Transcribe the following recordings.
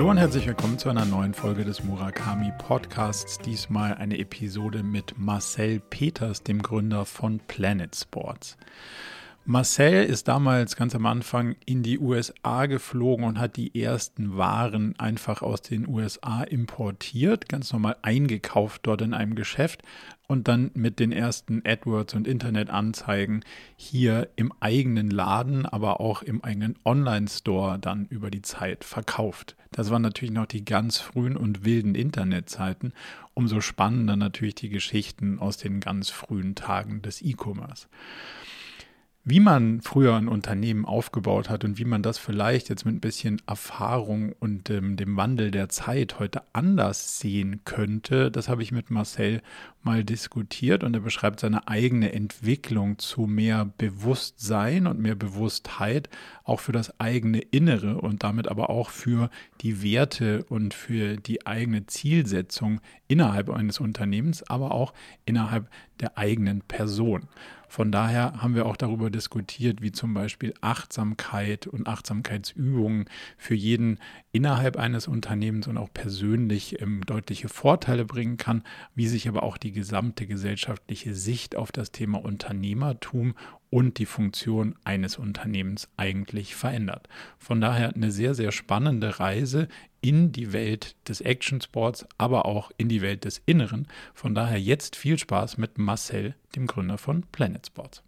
Hallo und herzlich willkommen zu einer neuen Folge des Murakami Podcasts. Diesmal eine Episode mit Marcel Peters, dem Gründer von Planet Sports. Marcel ist damals ganz am Anfang in die USA geflogen und hat die ersten Waren einfach aus den USA importiert, ganz normal eingekauft dort in einem Geschäft und dann mit den ersten AdWords und Internetanzeigen hier im eigenen Laden, aber auch im eigenen Online-Store dann über die Zeit verkauft. Das waren natürlich noch die ganz frühen und wilden Internetzeiten. Umso spannender natürlich die Geschichten aus den ganz frühen Tagen des E-Commerce wie man früher ein Unternehmen aufgebaut hat und wie man das vielleicht jetzt mit ein bisschen Erfahrung und ähm, dem Wandel der Zeit heute anders sehen könnte, das habe ich mit Marcel mal diskutiert und er beschreibt seine eigene Entwicklung zu mehr Bewusstsein und mehr Bewusstheit, auch für das eigene Innere und damit aber auch für die Werte und für die eigene Zielsetzung innerhalb eines Unternehmens, aber auch innerhalb der eigenen Person. Von daher haben wir auch darüber diskutiert, wie zum Beispiel Achtsamkeit und Achtsamkeitsübungen für jeden innerhalb eines Unternehmens und auch persönlich ähm, deutliche Vorteile bringen kann, wie sich aber auch die gesamte gesellschaftliche Sicht auf das Thema Unternehmertum und die Funktion eines Unternehmens eigentlich verändert. Von daher eine sehr, sehr spannende Reise in die Welt des Action Sports, aber auch in die Welt des Inneren. Von daher jetzt viel Spaß mit Marcel, dem Gründer von Planet Sports.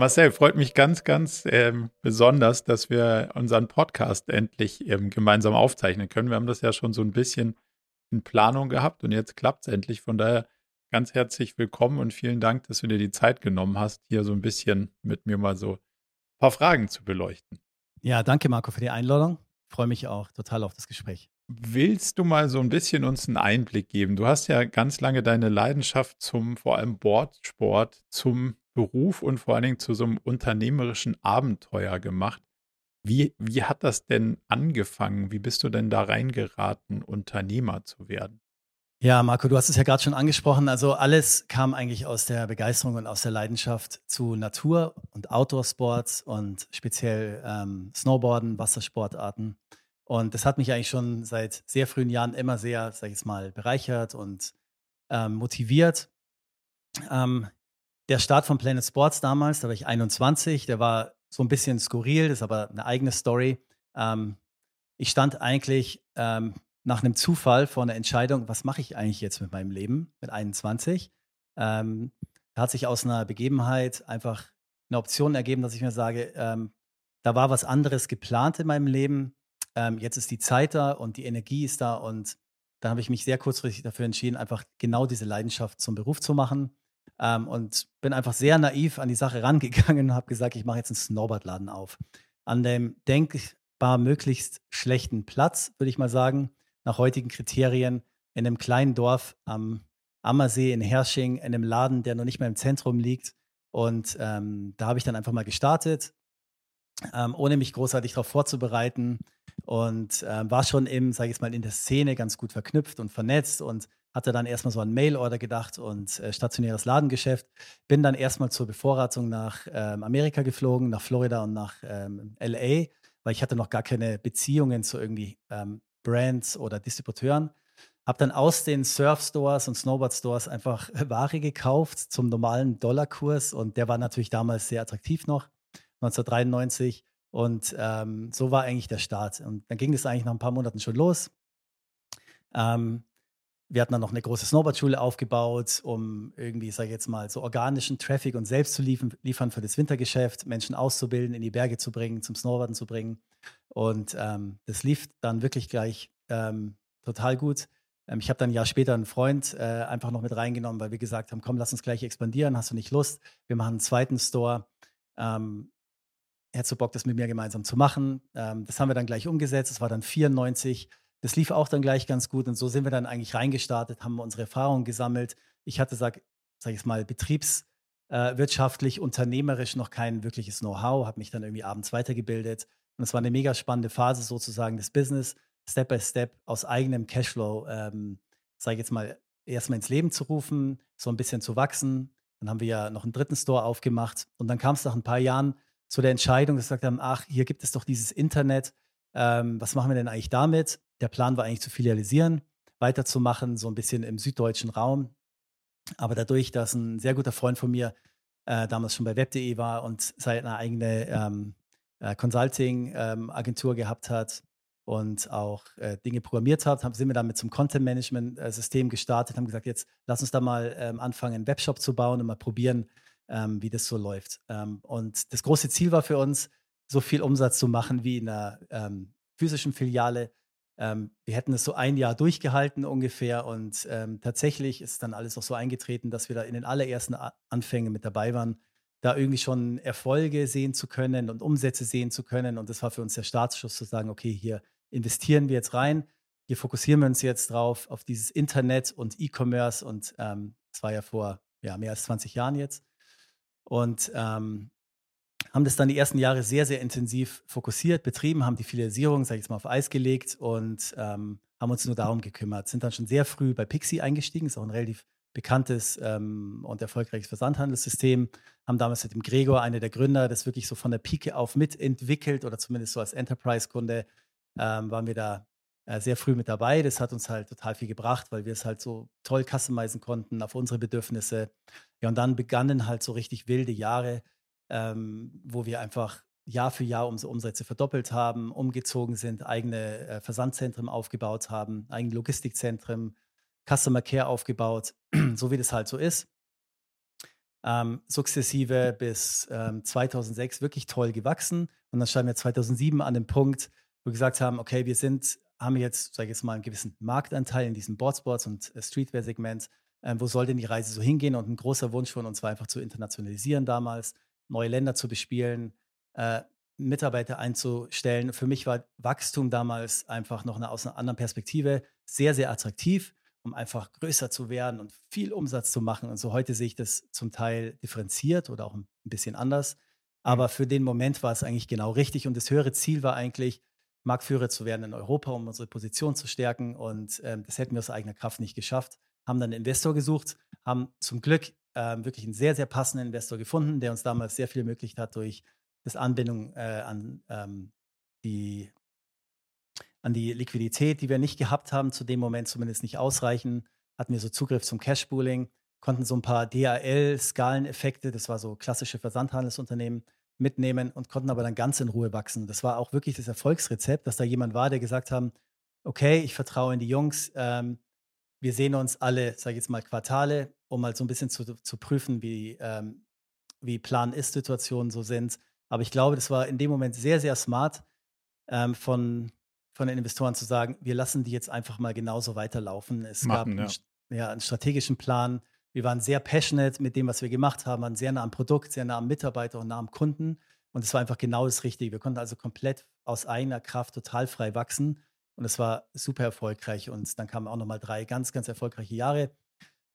Marcel, freut mich ganz, ganz ähm, besonders, dass wir unseren Podcast endlich ähm, gemeinsam aufzeichnen können. Wir haben das ja schon so ein bisschen in Planung gehabt und jetzt klappt es endlich. Von daher ganz herzlich willkommen und vielen Dank, dass du dir die Zeit genommen hast, hier so ein bisschen mit mir mal so ein paar Fragen zu beleuchten. Ja, danke Marco für die Einladung. Ich freue mich auch total auf das Gespräch. Willst du mal so ein bisschen uns einen Einblick geben? Du hast ja ganz lange deine Leidenschaft zum vor allem Boardsport zum Beruf und vor allen Dingen zu so einem unternehmerischen Abenteuer gemacht. Wie, wie hat das denn angefangen? Wie bist du denn da reingeraten, Unternehmer zu werden? Ja, Marco, du hast es ja gerade schon angesprochen. Also alles kam eigentlich aus der Begeisterung und aus der Leidenschaft zu Natur- und Outdoor-Sports und speziell ähm, Snowboarden, Wassersportarten. Und das hat mich eigentlich schon seit sehr frühen Jahren immer sehr, sag ich jetzt mal, bereichert und ähm, motiviert. Ähm, der Start von Planet Sports damals, da war ich 21, der war so ein bisschen skurril, das ist aber eine eigene Story. Ähm, ich stand eigentlich ähm, nach einem Zufall vor einer Entscheidung, was mache ich eigentlich jetzt mit meinem Leben mit 21? Ähm, da hat sich aus einer Begebenheit einfach eine Option ergeben, dass ich mir sage, ähm, da war was anderes geplant in meinem Leben. Ähm, jetzt ist die Zeit da und die Energie ist da und da habe ich mich sehr kurzfristig dafür entschieden, einfach genau diese Leidenschaft zum Beruf zu machen. Ähm, und bin einfach sehr naiv an die Sache rangegangen und habe gesagt, ich mache jetzt einen Snowboardladen auf. An dem denkbar möglichst schlechten Platz, würde ich mal sagen, nach heutigen Kriterien, in einem kleinen Dorf am Ammersee in Hersching, in einem Laden, der noch nicht mehr im Zentrum liegt. Und ähm, da habe ich dann einfach mal gestartet, ähm, ohne mich großartig darauf vorzubereiten. Und ähm, war schon im, sage ich jetzt mal, in der Szene ganz gut verknüpft und vernetzt und hatte dann erstmal so an Mail-Order gedacht und äh, stationäres Ladengeschäft. Bin dann erstmal zur Bevorratung nach ähm, Amerika geflogen, nach Florida und nach ähm, LA, weil ich hatte noch gar keine Beziehungen zu irgendwie ähm, Brands oder Distributeuren. Habe dann aus den Surf-Stores und Snowboard-Stores einfach Ware gekauft zum normalen Dollarkurs und der war natürlich damals sehr attraktiv noch, 1993. Und ähm, so war eigentlich der Start. Und dann ging es eigentlich nach ein paar Monaten schon los. Ähm, wir hatten dann noch eine große Snowboardschule aufgebaut, um irgendwie, sage ich jetzt mal, so organischen Traffic und selbst zu liefern, liefern für das Wintergeschäft, Menschen auszubilden, in die Berge zu bringen, zum Snowboarden zu bringen. Und ähm, das lief dann wirklich gleich ähm, total gut. Ähm, ich habe dann ein Jahr später einen Freund äh, einfach noch mit reingenommen, weil wir gesagt haben, komm, lass uns gleich expandieren, hast du nicht Lust? Wir machen einen zweiten Store. Ähm, hättest du Bock, das mit mir gemeinsam zu machen? Ähm, das haben wir dann gleich umgesetzt. Es war dann 94 das lief auch dann gleich ganz gut und so sind wir dann eigentlich reingestartet, haben unsere Erfahrungen gesammelt. Ich hatte, sag, sag ich mal, betriebswirtschaftlich, äh, unternehmerisch noch kein wirkliches Know-how, habe mich dann irgendwie abends weitergebildet und es war eine mega spannende Phase sozusagen des Business, Step by Step aus eigenem Cashflow, ähm, sage ich jetzt mal, erstmal ins Leben zu rufen, so ein bisschen zu wachsen. Dann haben wir ja noch einen dritten Store aufgemacht und dann kam es nach ein paar Jahren zu der Entscheidung, dass wir gesagt haben, ach, hier gibt es doch dieses Internet, ähm, was machen wir denn eigentlich damit? Der Plan war eigentlich zu filialisieren, weiterzumachen, so ein bisschen im süddeutschen Raum. Aber dadurch, dass ein sehr guter Freund von mir äh, damals schon bei web.de war und seine eigene ähm, äh, Consulting-Agentur ähm, gehabt hat und auch äh, Dinge programmiert hat, haben, sind wir damit zum Content-Management-System gestartet, haben gesagt, jetzt lass uns da mal ähm, anfangen, einen Webshop zu bauen und mal probieren, ähm, wie das so läuft. Ähm, und das große Ziel war für uns, so viel Umsatz zu machen wie in einer ähm, physischen Filiale. Ähm, wir hätten es so ein Jahr durchgehalten ungefähr und ähm, tatsächlich ist dann alles auch so eingetreten, dass wir da in den allerersten Anfängen mit dabei waren, da irgendwie schon Erfolge sehen zu können und Umsätze sehen zu können. Und das war für uns der Startschuss zu sagen, okay, hier investieren wir jetzt rein, hier fokussieren wir uns jetzt drauf, auf dieses Internet und E-Commerce und ähm, das war ja vor ja, mehr als 20 Jahren jetzt. Und ähm, haben das dann die ersten Jahre sehr, sehr intensiv fokussiert, betrieben, haben die Filialisierung, sage ich jetzt mal, auf Eis gelegt und ähm, haben uns nur darum gekümmert. Sind dann schon sehr früh bei Pixie eingestiegen, ist auch ein relativ bekanntes ähm, und erfolgreiches Versandhandelssystem. Haben damals mit dem Gregor, einer der Gründer, das wirklich so von der Pike auf mitentwickelt oder zumindest so als Enterprise-Kunde ähm, waren wir da äh, sehr früh mit dabei. Das hat uns halt total viel gebracht, weil wir es halt so toll customizen konnten auf unsere Bedürfnisse. Ja, und dann begannen halt so richtig wilde Jahre, ähm, wo wir einfach Jahr für Jahr unsere Umsätze verdoppelt haben, umgezogen sind, eigene äh, Versandzentren aufgebaut haben, eigene Logistikzentren, Customer Care aufgebaut, so wie das halt so ist. Ähm, sukzessive bis ähm, 2006 wirklich toll gewachsen. Und dann standen wir 2007 an dem Punkt, wo wir gesagt haben, okay, wir sind, haben jetzt, sage ich jetzt mal, einen gewissen Marktanteil in diesem Boardsports und äh, Streetwear-Segment. Ähm, wo soll denn die Reise so hingehen? Und ein großer Wunsch von uns war einfach zu internationalisieren damals neue Länder zu bespielen, äh, Mitarbeiter einzustellen. Für mich war Wachstum damals einfach noch eine, aus einer anderen Perspektive sehr, sehr attraktiv, um einfach größer zu werden und viel Umsatz zu machen. Und so heute sehe ich das zum Teil differenziert oder auch ein bisschen anders. Aber für den Moment war es eigentlich genau richtig. Und das höhere Ziel war eigentlich, Marktführer zu werden in Europa, um unsere Position zu stärken. Und ähm, das hätten wir aus eigener Kraft nicht geschafft. Haben dann einen Investor gesucht, haben zum Glück ähm, wirklich einen sehr, sehr passenden Investor gefunden, der uns damals sehr viel ermöglicht hat durch das Anbindung äh, an, ähm, die, an die Liquidität, die wir nicht gehabt haben, zu dem Moment zumindest nicht ausreichen, hatten wir so Zugriff zum Cash-Pooling, konnten so ein paar DAL-Skaleneffekte, das war so klassische Versandhandelsunternehmen, mitnehmen und konnten aber dann ganz in Ruhe wachsen. Das war auch wirklich das Erfolgsrezept, dass da jemand war, der gesagt hat, okay, ich vertraue in die Jungs, ähm, wir sehen uns alle, sage ich jetzt mal, Quartale, um mal so ein bisschen zu, zu prüfen, wie, ähm, wie Plan-Ist-Situationen so sind. Aber ich glaube, das war in dem Moment sehr, sehr smart ähm, von, von den Investoren zu sagen, wir lassen die jetzt einfach mal genauso weiterlaufen. Es Machen, gab einen, ja. ja. einen strategischen Plan. Wir waren sehr passionate mit dem, was wir gemacht haben, waren sehr nah am Produkt, sehr nah am Mitarbeiter und nah am Kunden. Und es war einfach genau das Richtige. Wir konnten also komplett aus eigener Kraft total frei wachsen und es war super erfolgreich. Und dann kamen auch nochmal drei ganz, ganz erfolgreiche Jahre,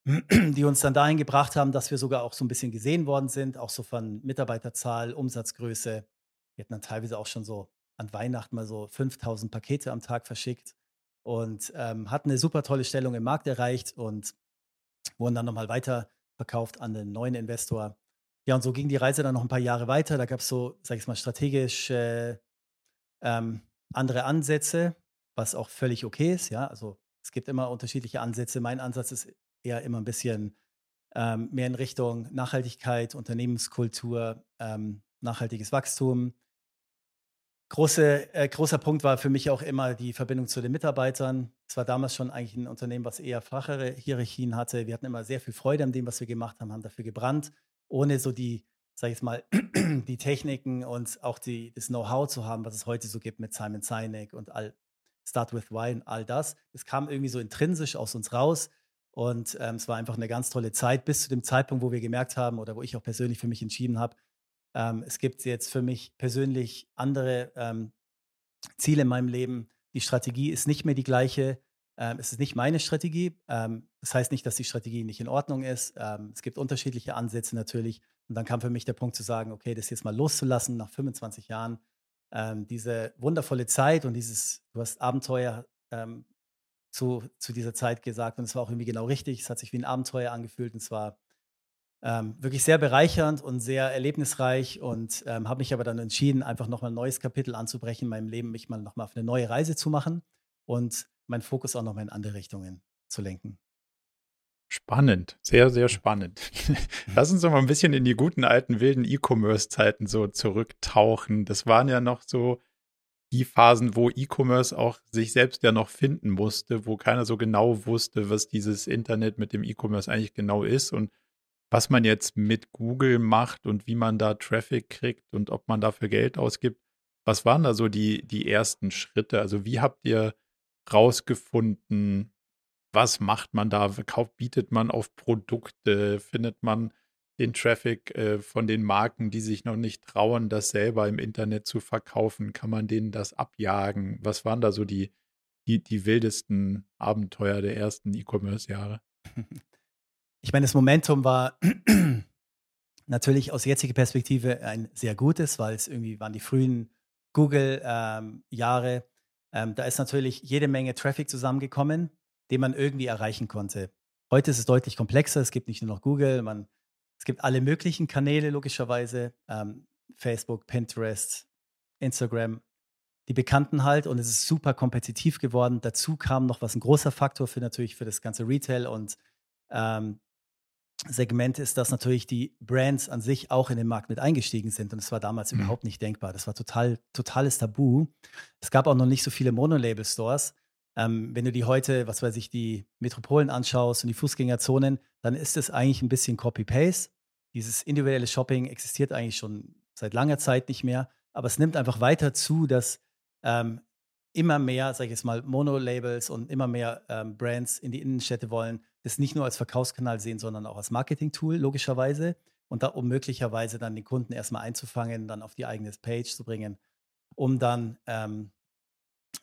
die uns dann dahin gebracht haben, dass wir sogar auch so ein bisschen gesehen worden sind, auch so von Mitarbeiterzahl, Umsatzgröße. Wir hatten dann teilweise auch schon so an Weihnachten mal so 5000 Pakete am Tag verschickt und ähm, hatten eine super tolle Stellung im Markt erreicht und wurden dann nochmal weiter verkauft an den neuen Investor. Ja, und so ging die Reise dann noch ein paar Jahre weiter. Da gab es so, sag ich mal, strategisch äh, ähm, andere Ansätze was auch völlig okay ist. Ja, also es gibt immer unterschiedliche Ansätze. Mein Ansatz ist eher immer ein bisschen ähm, mehr in Richtung Nachhaltigkeit, Unternehmenskultur, ähm, nachhaltiges Wachstum. Große, äh, großer Punkt war für mich auch immer die Verbindung zu den Mitarbeitern. Es war damals schon eigentlich ein Unternehmen, was eher flachere Hierarchien hatte. Wir hatten immer sehr viel Freude an dem, was wir gemacht haben, haben dafür gebrannt, ohne so die, sag ich mal, die Techniken und auch die, das Know-how zu haben, was es heute so gibt mit Simon Sinek und all, Start with Why und all das. Es kam irgendwie so intrinsisch aus uns raus. Und ähm, es war einfach eine ganz tolle Zeit, bis zu dem Zeitpunkt, wo wir gemerkt haben oder wo ich auch persönlich für mich entschieden habe, ähm, es gibt jetzt für mich persönlich andere ähm, Ziele in meinem Leben. Die Strategie ist nicht mehr die gleiche. Ähm, es ist nicht meine Strategie. Ähm, das heißt nicht, dass die Strategie nicht in Ordnung ist. Ähm, es gibt unterschiedliche Ansätze natürlich. Und dann kam für mich der Punkt zu sagen, okay, das jetzt mal loszulassen nach 25 Jahren diese wundervolle Zeit und dieses, du hast Abenteuer zu, zu dieser Zeit gesagt und es war auch irgendwie genau richtig. Es hat sich wie ein Abenteuer angefühlt und zwar ähm, wirklich sehr bereichernd und sehr erlebnisreich und ähm, habe mich aber dann entschieden, einfach nochmal ein neues Kapitel anzubrechen in meinem Leben, mich mal nochmal auf eine neue Reise zu machen und meinen Fokus auch nochmal in andere Richtungen zu lenken. Spannend, sehr, sehr spannend. Lass uns doch mal ein bisschen in die guten alten wilden E-Commerce-Zeiten so zurücktauchen. Das waren ja noch so die Phasen, wo E-Commerce auch sich selbst ja noch finden musste, wo keiner so genau wusste, was dieses Internet mit dem E-Commerce eigentlich genau ist und was man jetzt mit Google macht und wie man da Traffic kriegt und ob man dafür Geld ausgibt. Was waren da so die, die ersten Schritte? Also wie habt ihr rausgefunden, was macht man da? Kauft, bietet man auf Produkte? Findet man den Traffic äh, von den Marken, die sich noch nicht trauen, das selber im Internet zu verkaufen? Kann man denen das abjagen? Was waren da so die, die, die wildesten Abenteuer der ersten E-Commerce-Jahre? Ich meine, das Momentum war natürlich aus jetziger Perspektive ein sehr gutes, weil es irgendwie waren die frühen Google-Jahre. Ähm, ähm, da ist natürlich jede Menge Traffic zusammengekommen den man irgendwie erreichen konnte. Heute ist es deutlich komplexer. Es gibt nicht nur noch Google, man, es gibt alle möglichen Kanäle logischerweise. Ähm, Facebook, Pinterest, Instagram, die bekannten halt. Und es ist super kompetitiv geworden. Dazu kam noch was ein großer Faktor für natürlich für das ganze Retail und ähm, Segment ist, dass natürlich die Brands an sich auch in den Markt mit eingestiegen sind. Und das war damals mhm. überhaupt nicht denkbar. Das war total, totales Tabu. Es gab auch noch nicht so viele Monolabel-Stores. Ähm, wenn du die heute, was weiß ich, die Metropolen anschaust und die Fußgängerzonen, dann ist es eigentlich ein bisschen Copy-Paste. Dieses individuelle Shopping existiert eigentlich schon seit langer Zeit nicht mehr, aber es nimmt einfach weiter zu, dass ähm, immer mehr, sag ich jetzt mal, Mono-Labels und immer mehr ähm, Brands in die Innenstädte wollen, das nicht nur als Verkaufskanal sehen, sondern auch als Marketing-Tool, logischerweise. Und da, um möglicherweise dann den Kunden erstmal einzufangen, dann auf die eigene Page zu bringen, um dann ähm,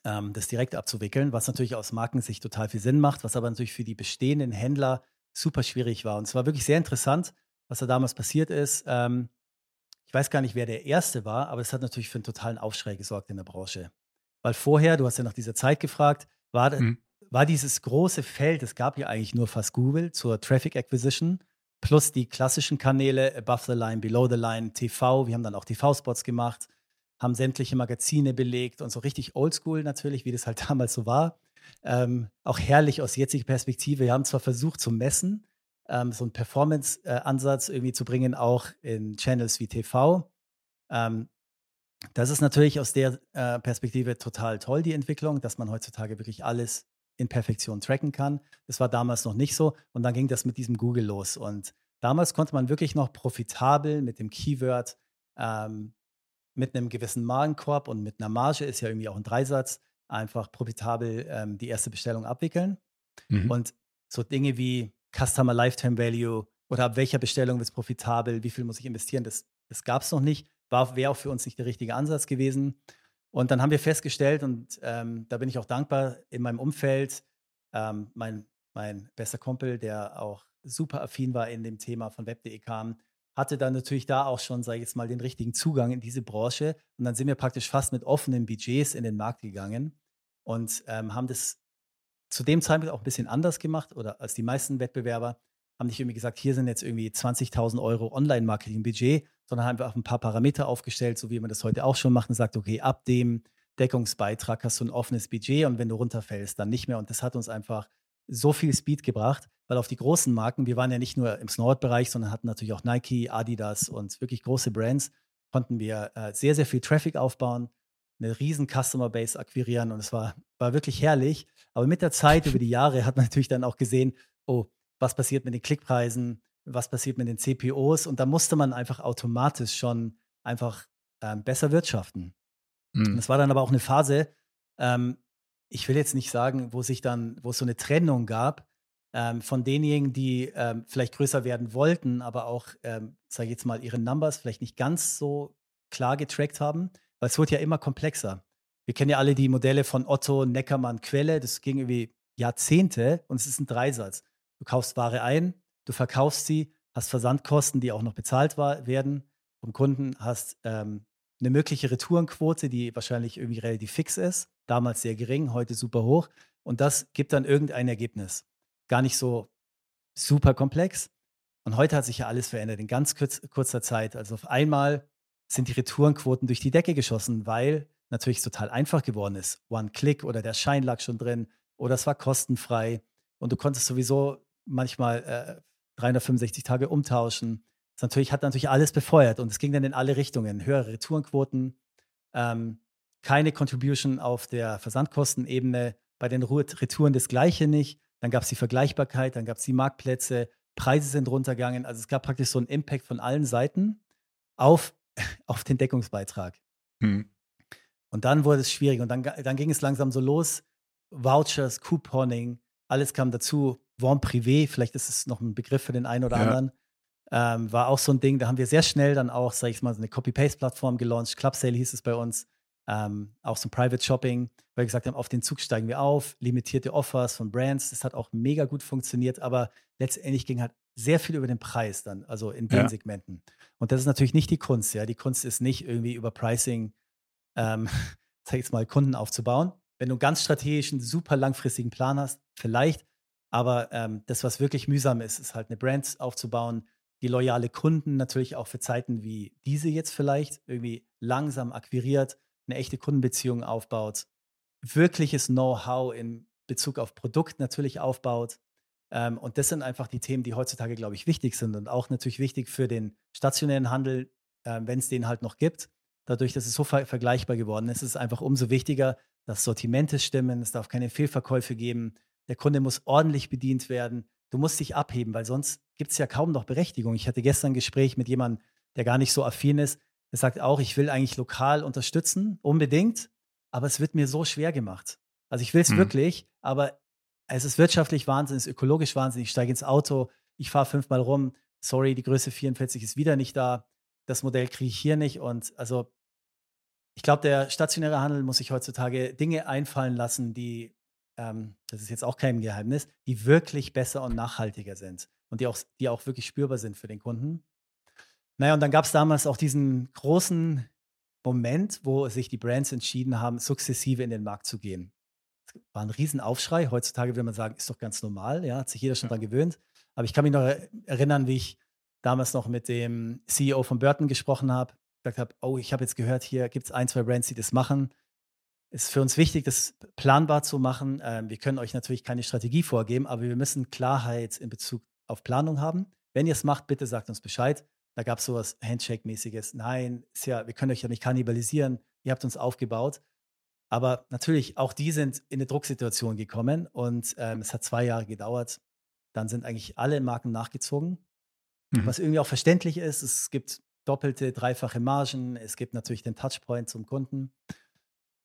ähm, das direkt abzuwickeln, was natürlich aus Markensicht total viel Sinn macht, was aber natürlich für die bestehenden Händler super schwierig war. Und es war wirklich sehr interessant, was da damals passiert ist. Ähm, ich weiß gar nicht, wer der Erste war, aber es hat natürlich für einen totalen Aufschrei gesorgt in der Branche. Weil vorher, du hast ja nach dieser Zeit gefragt, war, mhm. war dieses große Feld, es gab ja eigentlich nur fast Google zur Traffic Acquisition, plus die klassischen Kanäle Above the Line, Below the Line, TV. Wir haben dann auch TV-Spots gemacht haben sämtliche Magazine belegt und so richtig oldschool natürlich, wie das halt damals so war. Ähm, auch herrlich aus jetziger Perspektive. Wir haben zwar versucht zu messen, ähm, so einen Performance-Ansatz irgendwie zu bringen, auch in Channels wie TV. Ähm, das ist natürlich aus der äh, Perspektive total toll, die Entwicklung, dass man heutzutage wirklich alles in Perfektion tracken kann. Das war damals noch nicht so. Und dann ging das mit diesem Google los. Und damals konnte man wirklich noch profitabel mit dem Keyword ähm, mit einem gewissen Magenkorb und mit einer Marge ist ja irgendwie auch ein Dreisatz, einfach profitabel ähm, die erste Bestellung abwickeln. Mhm. Und so Dinge wie Customer Lifetime Value oder ab welcher Bestellung wird es profitabel, wie viel muss ich investieren, das, das gab es noch nicht, wäre auch für uns nicht der richtige Ansatz gewesen. Und dann haben wir festgestellt, und ähm, da bin ich auch dankbar, in meinem Umfeld, ähm, mein, mein bester Kumpel, der auch super affin war in dem Thema von web.de kam, hatte dann natürlich da auch schon, sage ich jetzt mal, den richtigen Zugang in diese Branche. Und dann sind wir praktisch fast mit offenen Budgets in den Markt gegangen und ähm, haben das zu dem Zeitpunkt auch ein bisschen anders gemacht oder als die meisten Wettbewerber haben nicht irgendwie gesagt, hier sind jetzt irgendwie 20.000 Euro Online-Marketing-Budget, sondern haben wir auch ein paar Parameter aufgestellt, so wie man das heute auch schon macht und sagt, okay, ab dem Deckungsbeitrag hast du ein offenes Budget und wenn du runterfällst, dann nicht mehr. Und das hat uns einfach so viel Speed gebracht, weil auf die großen Marken, wir waren ja nicht nur im Snowboard-Bereich, sondern hatten natürlich auch Nike, Adidas und wirklich große Brands, konnten wir äh, sehr, sehr viel Traffic aufbauen, eine riesen Customer Base akquirieren und es war, war wirklich herrlich. Aber mit der Zeit, über die Jahre, hat man natürlich dann auch gesehen, oh, was passiert mit den Klickpreisen, was passiert mit den CPOs und da musste man einfach automatisch schon einfach ähm, besser wirtschaften. Mhm. Es war dann aber auch eine Phase, ähm, ich will jetzt nicht sagen, wo sich dann, wo es so eine Trennung gab ähm, von denjenigen, die ähm, vielleicht größer werden wollten, aber auch, ähm, sage ich jetzt mal, ihre Numbers vielleicht nicht ganz so klar getrackt haben, weil es wurde ja immer komplexer. Wir kennen ja alle die Modelle von Otto, Neckermann, Quelle, das ging irgendwie Jahrzehnte und es ist ein Dreisatz. Du kaufst Ware ein, du verkaufst sie, hast Versandkosten, die auch noch bezahlt war, werden vom Kunden, hast ähm, eine mögliche Retourenquote, die wahrscheinlich irgendwie relativ fix ist damals sehr gering, heute super hoch. Und das gibt dann irgendein Ergebnis. Gar nicht so super komplex. Und heute hat sich ja alles verändert in ganz kurz, kurzer Zeit. Also auf einmal sind die Retourenquoten durch die Decke geschossen, weil natürlich total einfach geworden ist. One-Click oder der Schein lag schon drin oder es war kostenfrei und du konntest sowieso manchmal äh, 365 Tage umtauschen. Das natürlich, hat natürlich alles befeuert und es ging dann in alle Richtungen. Höhere Retourenquoten, ähm, keine Contribution auf der Versandkostenebene, bei den Retouren das Gleiche nicht. Dann gab es die Vergleichbarkeit, dann gab es die Marktplätze, Preise sind runtergegangen. Also es gab praktisch so einen Impact von allen Seiten auf, auf den Deckungsbeitrag. Hm. Und dann wurde es schwierig und dann, dann ging es langsam so los. Vouchers, Couponing, alles kam dazu. Vent privé, vielleicht ist es noch ein Begriff für den einen oder ja. anderen. Ähm, war auch so ein Ding, da haben wir sehr schnell dann auch, sag ich mal, so eine Copy-Paste-Plattform gelauncht. Club Sale hieß es bei uns. Ähm, auch so ein Private Shopping, weil wir gesagt haben, auf den Zug steigen wir auf, limitierte Offers von Brands. Das hat auch mega gut funktioniert, aber letztendlich ging halt sehr viel über den Preis dann, also in den ja. Segmenten. Und das ist natürlich nicht die Kunst, ja. Die Kunst ist nicht irgendwie über Pricing, ähm, sag ich jetzt mal, Kunden aufzubauen. Wenn du einen ganz strategischen, super langfristigen Plan hast, vielleicht. Aber ähm, das, was wirklich mühsam ist, ist halt eine Brand aufzubauen, die loyale Kunden natürlich auch für Zeiten wie diese jetzt vielleicht irgendwie langsam akquiriert, eine echte Kundenbeziehung aufbaut, wirkliches Know-how in Bezug auf Produkt natürlich aufbaut. Ähm, und das sind einfach die Themen, die heutzutage, glaube ich, wichtig sind und auch natürlich wichtig für den stationären Handel, äh, wenn es den halt noch gibt. Dadurch, dass es so ver vergleichbar geworden ist, ist es einfach umso wichtiger, dass Sortimente stimmen, es darf keine Fehlverkäufe geben, der Kunde muss ordentlich bedient werden du musst dich abheben, weil sonst gibt es ja kaum noch Berechtigung. Ich hatte gestern ein Gespräch mit jemandem, der gar nicht so affin ist. Der sagt auch, ich will eigentlich lokal unterstützen, unbedingt, aber es wird mir so schwer gemacht. Also ich will es mhm. wirklich, aber es ist wirtschaftlich Wahnsinn, es ist ökologisch Wahnsinn. Ich steige ins Auto, ich fahre fünfmal rum. Sorry, die Größe 44 ist wieder nicht da. Das Modell kriege ich hier nicht. Und also ich glaube, der stationäre Handel muss sich heutzutage Dinge einfallen lassen, die ähm, das ist jetzt auch kein Geheimnis, die wirklich besser und nachhaltiger sind und die auch, die auch wirklich spürbar sind für den Kunden. Naja, und dann gab es damals auch diesen großen Moment, wo sich die Brands entschieden haben, sukzessive in den Markt zu gehen. Es war ein Riesenaufschrei. Heutzutage würde man sagen, ist doch ganz normal, ja, hat sich jeder schon ja. daran gewöhnt. Aber ich kann mich noch erinnern, wie ich damals noch mit dem CEO von Burton gesprochen habe, gesagt habe, oh, ich habe jetzt gehört, hier gibt es ein, zwei Brands, die das machen ist für uns wichtig, das planbar zu machen. Ähm, wir können euch natürlich keine Strategie vorgeben, aber wir müssen Klarheit in Bezug auf Planung haben. Wenn ihr es macht, bitte sagt uns Bescheid. Da gab es sowas Handshake-mäßiges. Nein, ist ja, wir können euch ja nicht kannibalisieren. Ihr habt uns aufgebaut. Aber natürlich, auch die sind in eine Drucksituation gekommen und ähm, es hat zwei Jahre gedauert. Dann sind eigentlich alle Marken nachgezogen, mhm. was irgendwie auch verständlich ist. Es gibt doppelte, dreifache Margen. Es gibt natürlich den Touchpoint zum Kunden.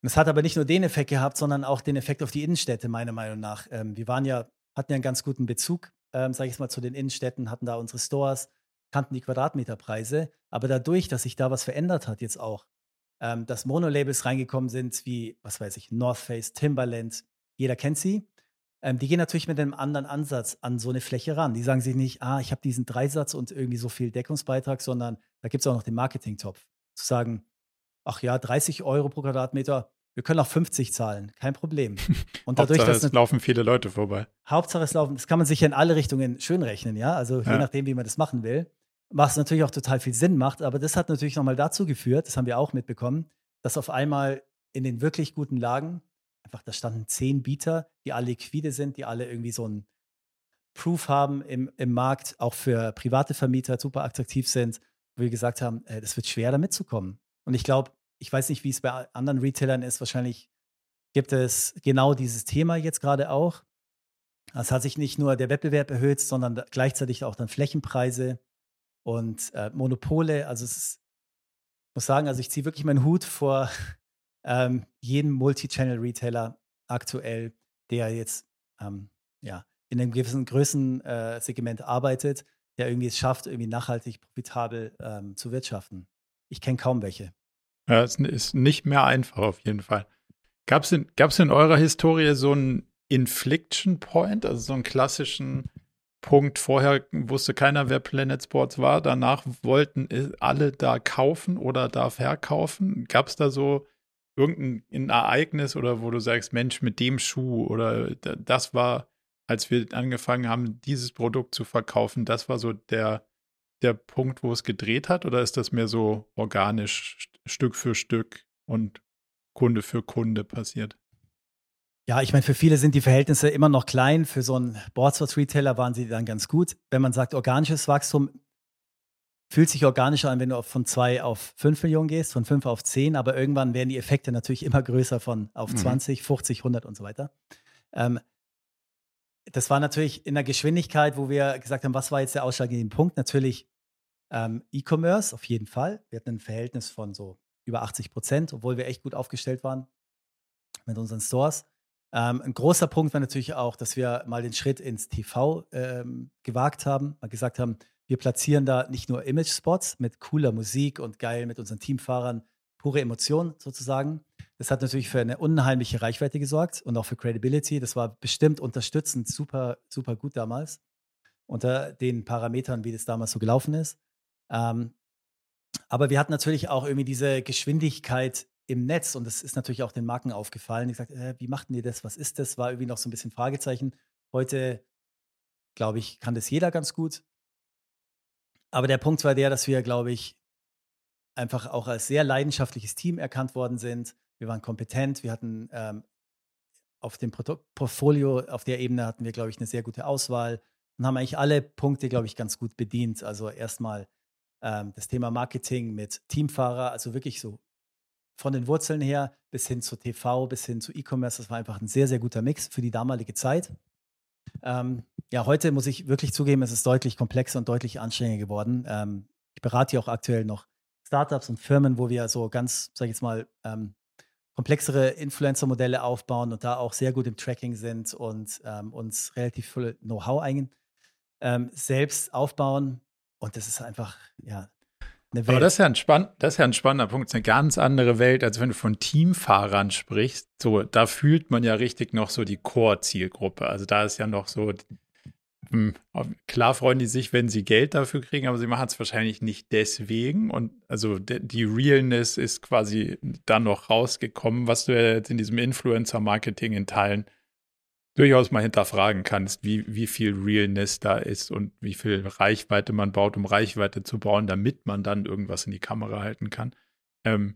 Es hat aber nicht nur den Effekt gehabt, sondern auch den Effekt auf die Innenstädte, meiner Meinung nach. Ähm, wir waren ja, hatten ja einen ganz guten Bezug, ähm, sage ich mal, zu den Innenstädten, hatten da unsere Stores, kannten die Quadratmeterpreise. Aber dadurch, dass sich da was verändert hat, jetzt auch, ähm, dass Monolabels reingekommen sind, wie, was weiß ich, North Face, Timberland, jeder kennt sie. Ähm, die gehen natürlich mit einem anderen Ansatz an so eine Fläche ran. Die sagen sich nicht, ah, ich habe diesen Dreisatz und irgendwie so viel Deckungsbeitrag, sondern da gibt es auch noch den Marketing-Topf. Zu sagen, ach ja, 30 Euro pro Quadratmeter, wir können auch 50 zahlen, kein Problem. Und dadurch, Hauptsache, dass es laufen viele Leute vorbei. Hauptsache es laufen, das kann man sich ja in alle Richtungen schön rechnen, ja. Also je ja. nachdem, wie man das machen will. Was natürlich auch total viel Sinn macht, aber das hat natürlich nochmal dazu geführt, das haben wir auch mitbekommen, dass auf einmal in den wirklich guten Lagen einfach, da standen zehn Bieter, die alle liquide sind, die alle irgendwie so ein Proof haben im, im Markt, auch für private Vermieter super attraktiv sind, wo wir gesagt haben, äh, das wird schwer, da mitzukommen. Und ich glaube, ich weiß nicht, wie es bei anderen Retailern ist. Wahrscheinlich gibt es genau dieses Thema jetzt gerade auch. Es hat sich nicht nur der Wettbewerb erhöht, sondern gleichzeitig auch dann Flächenpreise und äh, Monopole. Also ist, ich muss sagen, also ich ziehe wirklich meinen Hut vor ähm, jedem Multi-Channel-Retailer aktuell, der jetzt ähm, ja, in einem gewissen Größensegment äh, arbeitet, der irgendwie es schafft, irgendwie nachhaltig profitabel ähm, zu wirtschaften. Ich kenne kaum welche. Ja, es ist nicht mehr einfach auf jeden Fall. Gab es in, in eurer Historie so einen Infliction Point, also so einen klassischen Punkt? Vorher wusste keiner, wer Planet Sports war. Danach wollten alle da kaufen oder da verkaufen. Gab es da so irgendein Ereignis oder wo du sagst, Mensch, mit dem Schuh oder das war als wir angefangen haben, dieses Produkt zu verkaufen, das war so der, der Punkt, wo es gedreht hat? Oder ist das mehr so organisch Stück für Stück und Kunde für Kunde passiert? Ja, ich meine, für viele sind die Verhältnisse immer noch klein. Für so einen Boardsports-Retailer waren sie dann ganz gut. Wenn man sagt, organisches Wachstum fühlt sich organischer an, wenn du von zwei auf fünf Millionen gehst, von fünf auf zehn, aber irgendwann werden die Effekte natürlich immer größer von auf mhm. 20, 50, 100 und so weiter. Ähm, das war natürlich in der Geschwindigkeit, wo wir gesagt haben, was war jetzt der ausschlaggebende Punkt? Natürlich ähm, E-Commerce auf jeden Fall. Wir hatten ein Verhältnis von so über 80 Prozent, obwohl wir echt gut aufgestellt waren mit unseren Stores. Ähm, ein großer Punkt war natürlich auch, dass wir mal den Schritt ins TV ähm, gewagt haben, mal gesagt haben, wir platzieren da nicht nur Image-Spots mit cooler Musik und geil mit unseren Teamfahrern, pure Emotion sozusagen. Das hat natürlich für eine unheimliche Reichweite gesorgt und auch für Credibility. Das war bestimmt unterstützend super, super gut damals unter den Parametern, wie das damals so gelaufen ist. Ähm, aber wir hatten natürlich auch irgendwie diese Geschwindigkeit im Netz und das ist natürlich auch den Marken aufgefallen. Ich sagte, äh, wie machten ihr das? Was ist das? War irgendwie noch so ein bisschen Fragezeichen. Heute, glaube ich, kann das jeder ganz gut. Aber der Punkt war der, dass wir, glaube ich, einfach auch als sehr leidenschaftliches Team erkannt worden sind. Wir waren kompetent, wir hatten ähm, auf dem Portfolio, auf der Ebene hatten wir, glaube ich, eine sehr gute Auswahl und haben eigentlich alle Punkte, glaube ich, ganz gut bedient. Also erstmal ähm, das Thema Marketing mit Teamfahrer, also wirklich so von den Wurzeln her bis hin zu TV, bis hin zu E-Commerce. Das war einfach ein sehr, sehr guter Mix für die damalige Zeit. Ähm, ja, heute muss ich wirklich zugeben, es ist deutlich komplexer und deutlich anstrengender geworden. Ähm, ich berate ja auch aktuell noch Startups und Firmen, wo wir so ganz, sag ich jetzt mal, ähm, komplexere Influencer-Modelle aufbauen und da auch sehr gut im Tracking sind und ähm, uns relativ viel Know-how ähm, selbst aufbauen. Und das ist einfach, ja, aber das ist, ja ein spann das ist ja ein spannender Punkt. Das ist eine ganz andere Welt, als wenn du von Teamfahrern sprichst. So, da fühlt man ja richtig noch so die Core-Zielgruppe. Also da ist ja noch so, klar freuen die sich, wenn sie Geld dafür kriegen, aber sie machen es wahrscheinlich nicht deswegen. Und also die Realness ist quasi dann noch rausgekommen, was du jetzt in diesem Influencer-Marketing in Teilen durchaus mal hinterfragen kannst, wie, wie viel Realness da ist und wie viel Reichweite man baut, um Reichweite zu bauen, damit man dann irgendwas in die Kamera halten kann. Ähm,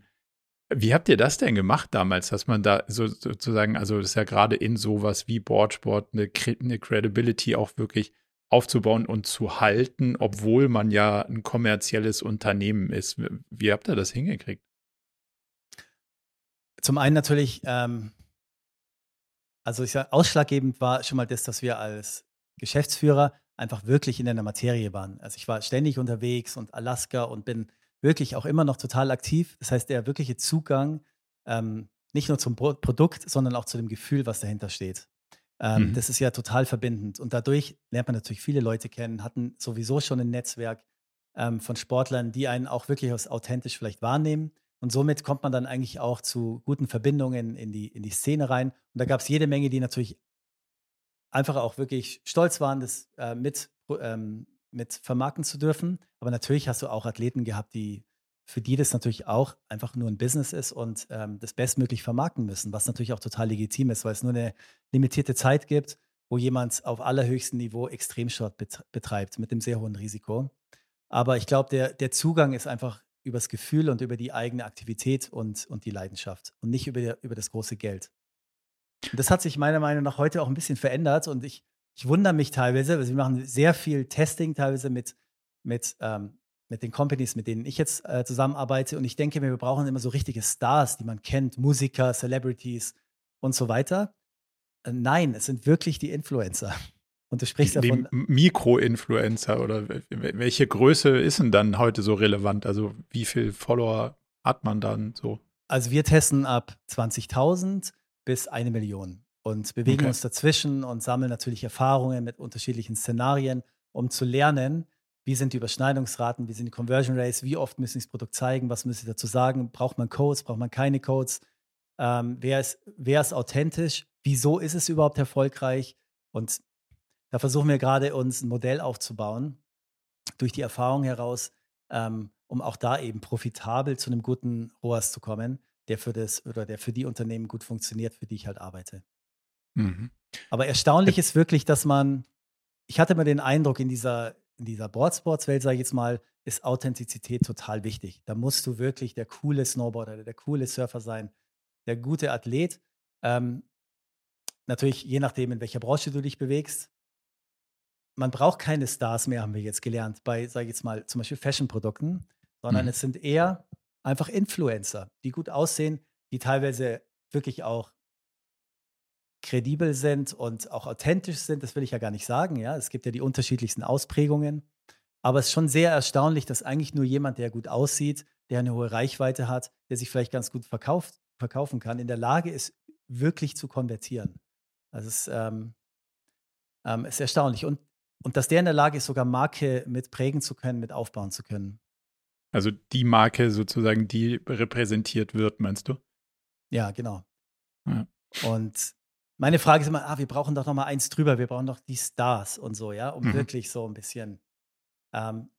wie habt ihr das denn gemacht damals, dass man da so, sozusagen, also das ist ja gerade in sowas wie Boardsport eine, eine Credibility auch wirklich aufzubauen und zu halten, obwohl man ja ein kommerzielles Unternehmen ist. Wie habt ihr das hingekriegt? Zum einen natürlich ähm, also ich sage, ausschlaggebend war schon mal das, dass wir als Geschäftsführer einfach wirklich in der Materie waren. Also ich war ständig unterwegs und Alaska und bin wirklich auch immer noch total aktiv. Das heißt, der wirkliche Zugang ähm, nicht nur zum Pro Produkt, sondern auch zu dem Gefühl, was dahinter steht. Ähm, mhm. Das ist ja total verbindend. Und dadurch lernt man natürlich viele Leute kennen, hatten sowieso schon ein Netzwerk ähm, von Sportlern, die einen auch wirklich als authentisch vielleicht wahrnehmen und somit kommt man dann eigentlich auch zu guten Verbindungen in die, in die Szene rein. Und da gab es jede Menge, die natürlich einfach auch wirklich stolz waren, das äh, mit, ähm, mit vermarkten zu dürfen. Aber natürlich hast du auch Athleten gehabt, die für die das natürlich auch einfach nur ein Business ist und ähm, das bestmöglich vermarkten müssen, was natürlich auch total legitim ist, weil es nur eine limitierte Zeit gibt, wo jemand auf allerhöchstem Niveau Extremsport betreibt mit einem sehr hohen Risiko. Aber ich glaube, der, der Zugang ist einfach übers Gefühl und über die eigene Aktivität und, und die Leidenschaft und nicht über, über das große Geld. Und das hat sich meiner Meinung nach heute auch ein bisschen verändert und ich, ich wundere mich teilweise, also wir machen sehr viel Testing teilweise mit, mit, ähm, mit den Companies, mit denen ich jetzt äh, zusammenarbeite und ich denke mir, wir brauchen immer so richtige Stars, die man kennt, Musiker, Celebrities und so weiter. Äh, nein, es sind wirklich die Influencer. Und du sprichst davon. Die Mikroinfluencer oder welche Größe ist denn dann heute so relevant? Also wie viel Follower hat man dann so? Also wir testen ab 20.000 bis eine Million und bewegen okay. uns dazwischen und sammeln natürlich Erfahrungen mit unterschiedlichen Szenarien, um zu lernen, wie sind die Überschneidungsraten, wie sind die Conversion Rates, wie oft müssen Sie das Produkt zeigen, was müssen Sie dazu sagen, braucht man Codes, braucht man keine Codes, ähm, wer, ist, wer ist authentisch, wieso ist es überhaupt erfolgreich und da versuchen wir gerade uns ein Modell aufzubauen, durch die Erfahrung heraus, ähm, um auch da eben profitabel zu einem guten ROAS zu kommen, der für das oder der für die Unternehmen gut funktioniert, für die ich halt arbeite. Mhm. Aber erstaunlich ist wirklich, dass man, ich hatte immer den Eindruck, in dieser, in dieser Boardsports-Welt, sage ich jetzt mal, ist Authentizität total wichtig. Da musst du wirklich der coole Snowboarder, der coole Surfer sein, der gute Athlet. Ähm, natürlich, je nachdem, in welcher Branche du dich bewegst. Man braucht keine Stars mehr, haben wir jetzt gelernt, bei, sage ich jetzt mal, zum Beispiel Fashion-Produkten, sondern mhm. es sind eher einfach Influencer, die gut aussehen, die teilweise wirklich auch kredibel sind und auch authentisch sind. Das will ich ja gar nicht sagen. Ja, es gibt ja die unterschiedlichsten Ausprägungen. Aber es ist schon sehr erstaunlich, dass eigentlich nur jemand, der gut aussieht, der eine hohe Reichweite hat, der sich vielleicht ganz gut verkauft, verkaufen kann, in der Lage ist, wirklich zu konvertieren. Also es ähm, ähm, ist erstaunlich. Und, und dass der in der Lage ist, sogar Marke mit prägen zu können, mit aufbauen zu können. Also die Marke sozusagen, die repräsentiert wird, meinst du? Ja, genau. Ja. Und meine Frage ist immer, ah, wir brauchen doch noch mal eins drüber, wir brauchen doch die Stars und so, ja, um mhm. wirklich so ein bisschen. Ähm,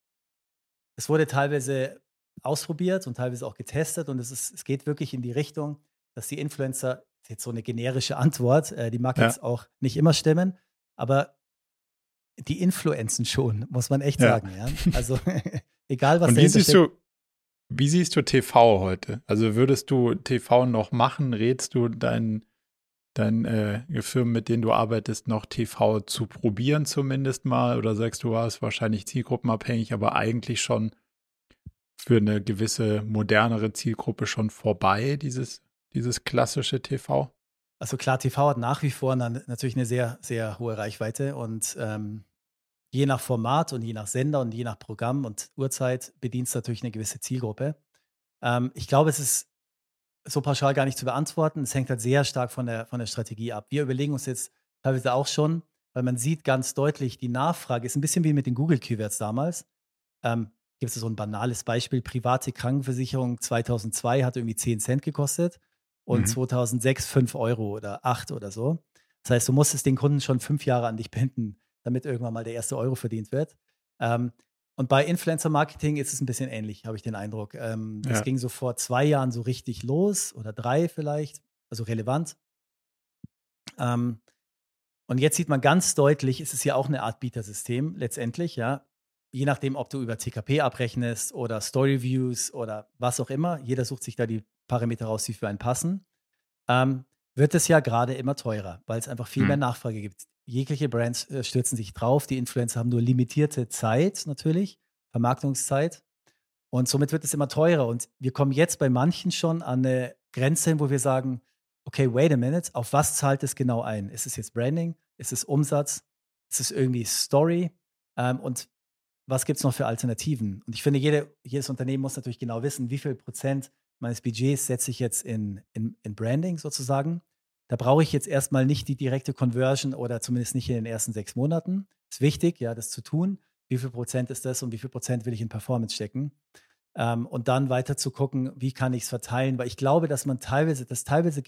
es wurde teilweise ausprobiert und teilweise auch getestet und es, ist, es geht wirklich in die Richtung, dass die Influencer, jetzt so eine generische Antwort, äh, die mag ja. jetzt auch nicht immer stimmen, aber die Influenzen schon, muss man echt ja. sagen, ja. Also egal was und wie siehst du, wie siehst du TV heute? Also würdest du TV noch machen? Rätst du deinen dein, äh, Firmen, mit denen du arbeitest, noch TV zu probieren zumindest mal? Oder sagst du, du warst wahrscheinlich zielgruppenabhängig, aber eigentlich schon für eine gewisse modernere Zielgruppe schon vorbei, dieses, dieses klassische TV? Also klar, TV hat nach wie vor natürlich eine sehr, sehr hohe Reichweite und ähm, je nach Format und je nach Sender und je nach Programm und Uhrzeit bedient es natürlich eine gewisse Zielgruppe. Ähm, ich glaube, es ist so pauschal gar nicht zu beantworten. Es hängt halt sehr stark von der, von der Strategie ab. Wir überlegen uns jetzt teilweise auch schon, weil man sieht ganz deutlich, die Nachfrage ist ein bisschen wie mit den Google-Keywords damals. Ähm, Gibt es so ein banales Beispiel, private Krankenversicherung 2002 hat irgendwie 10 Cent gekostet und mhm. 2006 5 Euro oder 8 oder so. Das heißt, du musstest den Kunden schon fünf Jahre an dich binden, damit irgendwann mal der erste Euro verdient wird. Ähm, und bei Influencer-Marketing ist es ein bisschen ähnlich, habe ich den Eindruck. Ähm, das ja. ging so vor zwei Jahren so richtig los oder drei vielleicht, also relevant. Ähm, und jetzt sieht man ganz deutlich, ist es ja auch eine Art Bietersystem letztendlich, ja. Je nachdem, ob du über TKP abrechnest oder Story Views oder was auch immer, jeder sucht sich da die Parameter raus, die für einen passen, ähm, wird es ja gerade immer teurer, weil es einfach viel hm. mehr Nachfrage gibt jegliche Brands äh, stürzen sich drauf. Die Influencer haben nur limitierte Zeit natürlich, Vermarktungszeit. Und somit wird es immer teurer. Und wir kommen jetzt bei manchen schon an eine Grenze hin, wo wir sagen, okay, wait a minute, auf was zahlt es genau ein? Ist es jetzt Branding? Ist es Umsatz? Ist es irgendwie Story? Ähm, und was gibt es noch für Alternativen? Und ich finde, jede, jedes Unternehmen muss natürlich genau wissen, wie viel Prozent meines Budgets setze ich jetzt in, in, in Branding sozusagen da brauche ich jetzt erstmal nicht die direkte Conversion oder zumindest nicht in den ersten sechs Monaten. Ist wichtig, ja, das zu tun. Wie viel Prozent ist das und wie viel Prozent will ich in Performance stecken? Ähm, und dann weiter zu gucken, wie kann ich es verteilen, weil ich glaube, dass man teilweise, dass teilweise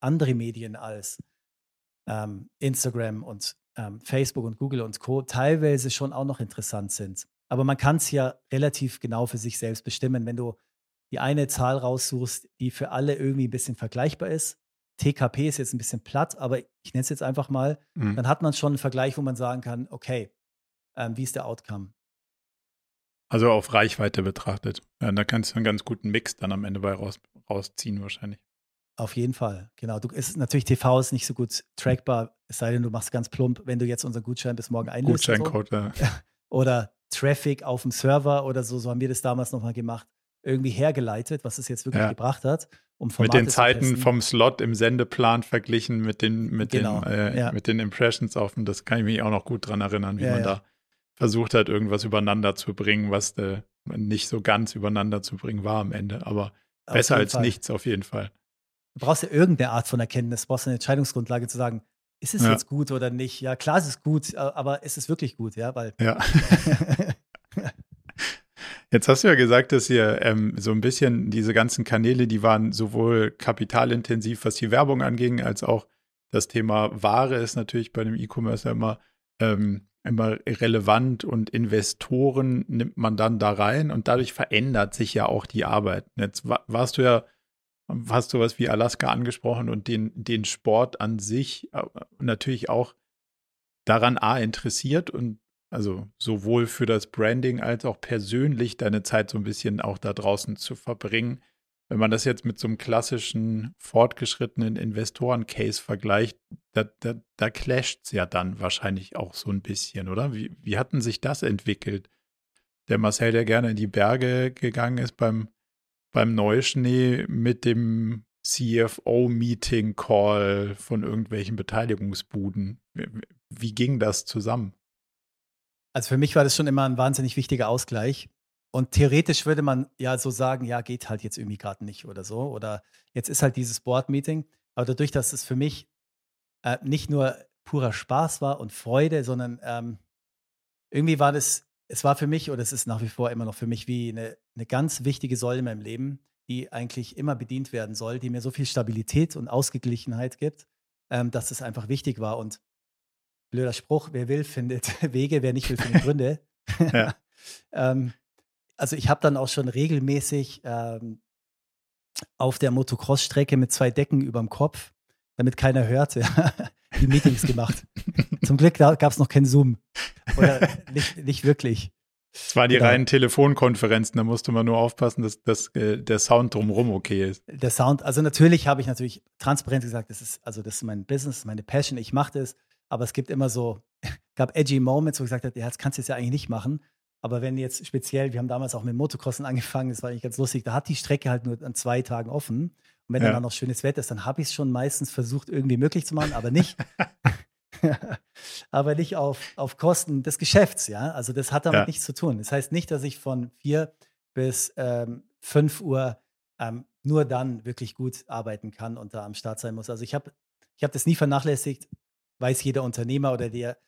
andere Medien als ähm, Instagram und ähm, Facebook und Google und Co. teilweise schon auch noch interessant sind. Aber man kann es ja relativ genau für sich selbst bestimmen. Wenn du die eine Zahl raussuchst, die für alle irgendwie ein bisschen vergleichbar ist, TKP ist jetzt ein bisschen platt, aber ich nenne es jetzt einfach mal, mhm. dann hat man schon einen Vergleich, wo man sagen kann, okay, ähm, wie ist der Outcome? Also auf Reichweite betrachtet. Ja, da kannst du einen ganz guten Mix dann am Ende bei raus, rausziehen wahrscheinlich. Auf jeden Fall, genau. Du, ist, natürlich TV ist nicht so gut trackbar, es sei denn, du machst ganz plump, wenn du jetzt unseren Gutschein bis morgen einlöst. Gutscheincode, so. ja. Oder Traffic auf dem Server oder so, so haben wir das damals nochmal gemacht, irgendwie hergeleitet, was es jetzt wirklich ja. gebracht hat um Formate Mit den Zeiten vom Slot im Sendeplan verglichen mit den, mit genau, den, äh, ja. mit den Impressions auf dem, das kann ich mich auch noch gut dran erinnern, wie ja, man ja. da versucht hat, irgendwas übereinander zu bringen, was äh, nicht so ganz übereinander zu bringen war am Ende. Aber auf besser als Fall. nichts auf jeden Fall. Du brauchst ja irgendeine Art von Erkenntnis, du brauchst eine Entscheidungsgrundlage zu sagen, ist es jetzt gut oder nicht? Ja, klar, es ist gut, aber ist es wirklich gut, ja? Weil ja. Jetzt hast du ja gesagt, dass ihr ähm, so ein bisschen diese ganzen Kanäle, die waren sowohl kapitalintensiv, was die Werbung anging, als auch das Thema Ware ist natürlich bei dem E-Commerce immer, ähm, immer relevant und Investoren nimmt man dann da rein und dadurch verändert sich ja auch die Arbeit. Jetzt warst du ja hast du was wie Alaska angesprochen und den, den Sport an sich äh, natürlich auch daran A interessiert und also sowohl für das Branding als auch persönlich deine Zeit so ein bisschen auch da draußen zu verbringen. Wenn man das jetzt mit so einem klassischen fortgeschrittenen Investoren-Case vergleicht, da, da, da clasht es ja dann wahrscheinlich auch so ein bisschen, oder? Wie, wie hatten sich das entwickelt? Der Marcel, der gerne in die Berge gegangen ist beim, beim Neuschnee mit dem CFO-Meeting-Call von irgendwelchen Beteiligungsbuden. Wie, wie ging das zusammen? Also für mich war das schon immer ein wahnsinnig wichtiger Ausgleich. Und theoretisch würde man ja so sagen, ja, geht halt jetzt irgendwie gerade nicht oder so. Oder jetzt ist halt dieses Board-Meeting. Aber dadurch, dass es für mich äh, nicht nur purer Spaß war und Freude, sondern ähm, irgendwie war das, es war für mich oder es ist nach wie vor immer noch für mich wie eine, eine ganz wichtige Säule in meinem Leben, die eigentlich immer bedient werden soll, die mir so viel Stabilität und Ausgeglichenheit gibt, ähm, dass es einfach wichtig war. Und blöder Spruch, wer will, findet Wege, wer nicht will, findet Gründe. Ja. ähm, also ich habe dann auch schon regelmäßig ähm, auf der Motocross-Strecke mit zwei Decken über dem Kopf, damit keiner hörte, die Meetings gemacht. Zum Glück gab es noch kein Zoom. Oder nicht, nicht wirklich. Es waren die genau. reinen Telefonkonferenzen, da musste man nur aufpassen, dass, dass äh, der Sound drumherum okay ist. Der Sound, also natürlich habe ich natürlich transparent gesagt, das ist, also das ist mein Business, meine Passion, ich mache das. Aber es gibt immer so, gab edgy Moments, wo ich gesagt habe, ja, das kannst du jetzt ja eigentlich nicht machen. Aber wenn jetzt speziell, wir haben damals auch mit Motocrossen angefangen, das war eigentlich ganz lustig, da hat die Strecke halt nur an zwei Tagen offen. Und wenn ja. dann noch schönes Wetter ist, dann habe ich es schon meistens versucht, irgendwie möglich zu machen, aber nicht, aber nicht auf, auf Kosten des Geschäfts, ja. Also das hat damit ja. nichts zu tun. Das heißt nicht, dass ich von vier bis ähm, fünf Uhr ähm, nur dann wirklich gut arbeiten kann und da am Start sein muss. Also ich habe ich hab das nie vernachlässigt, weiß jeder Unternehmer oder der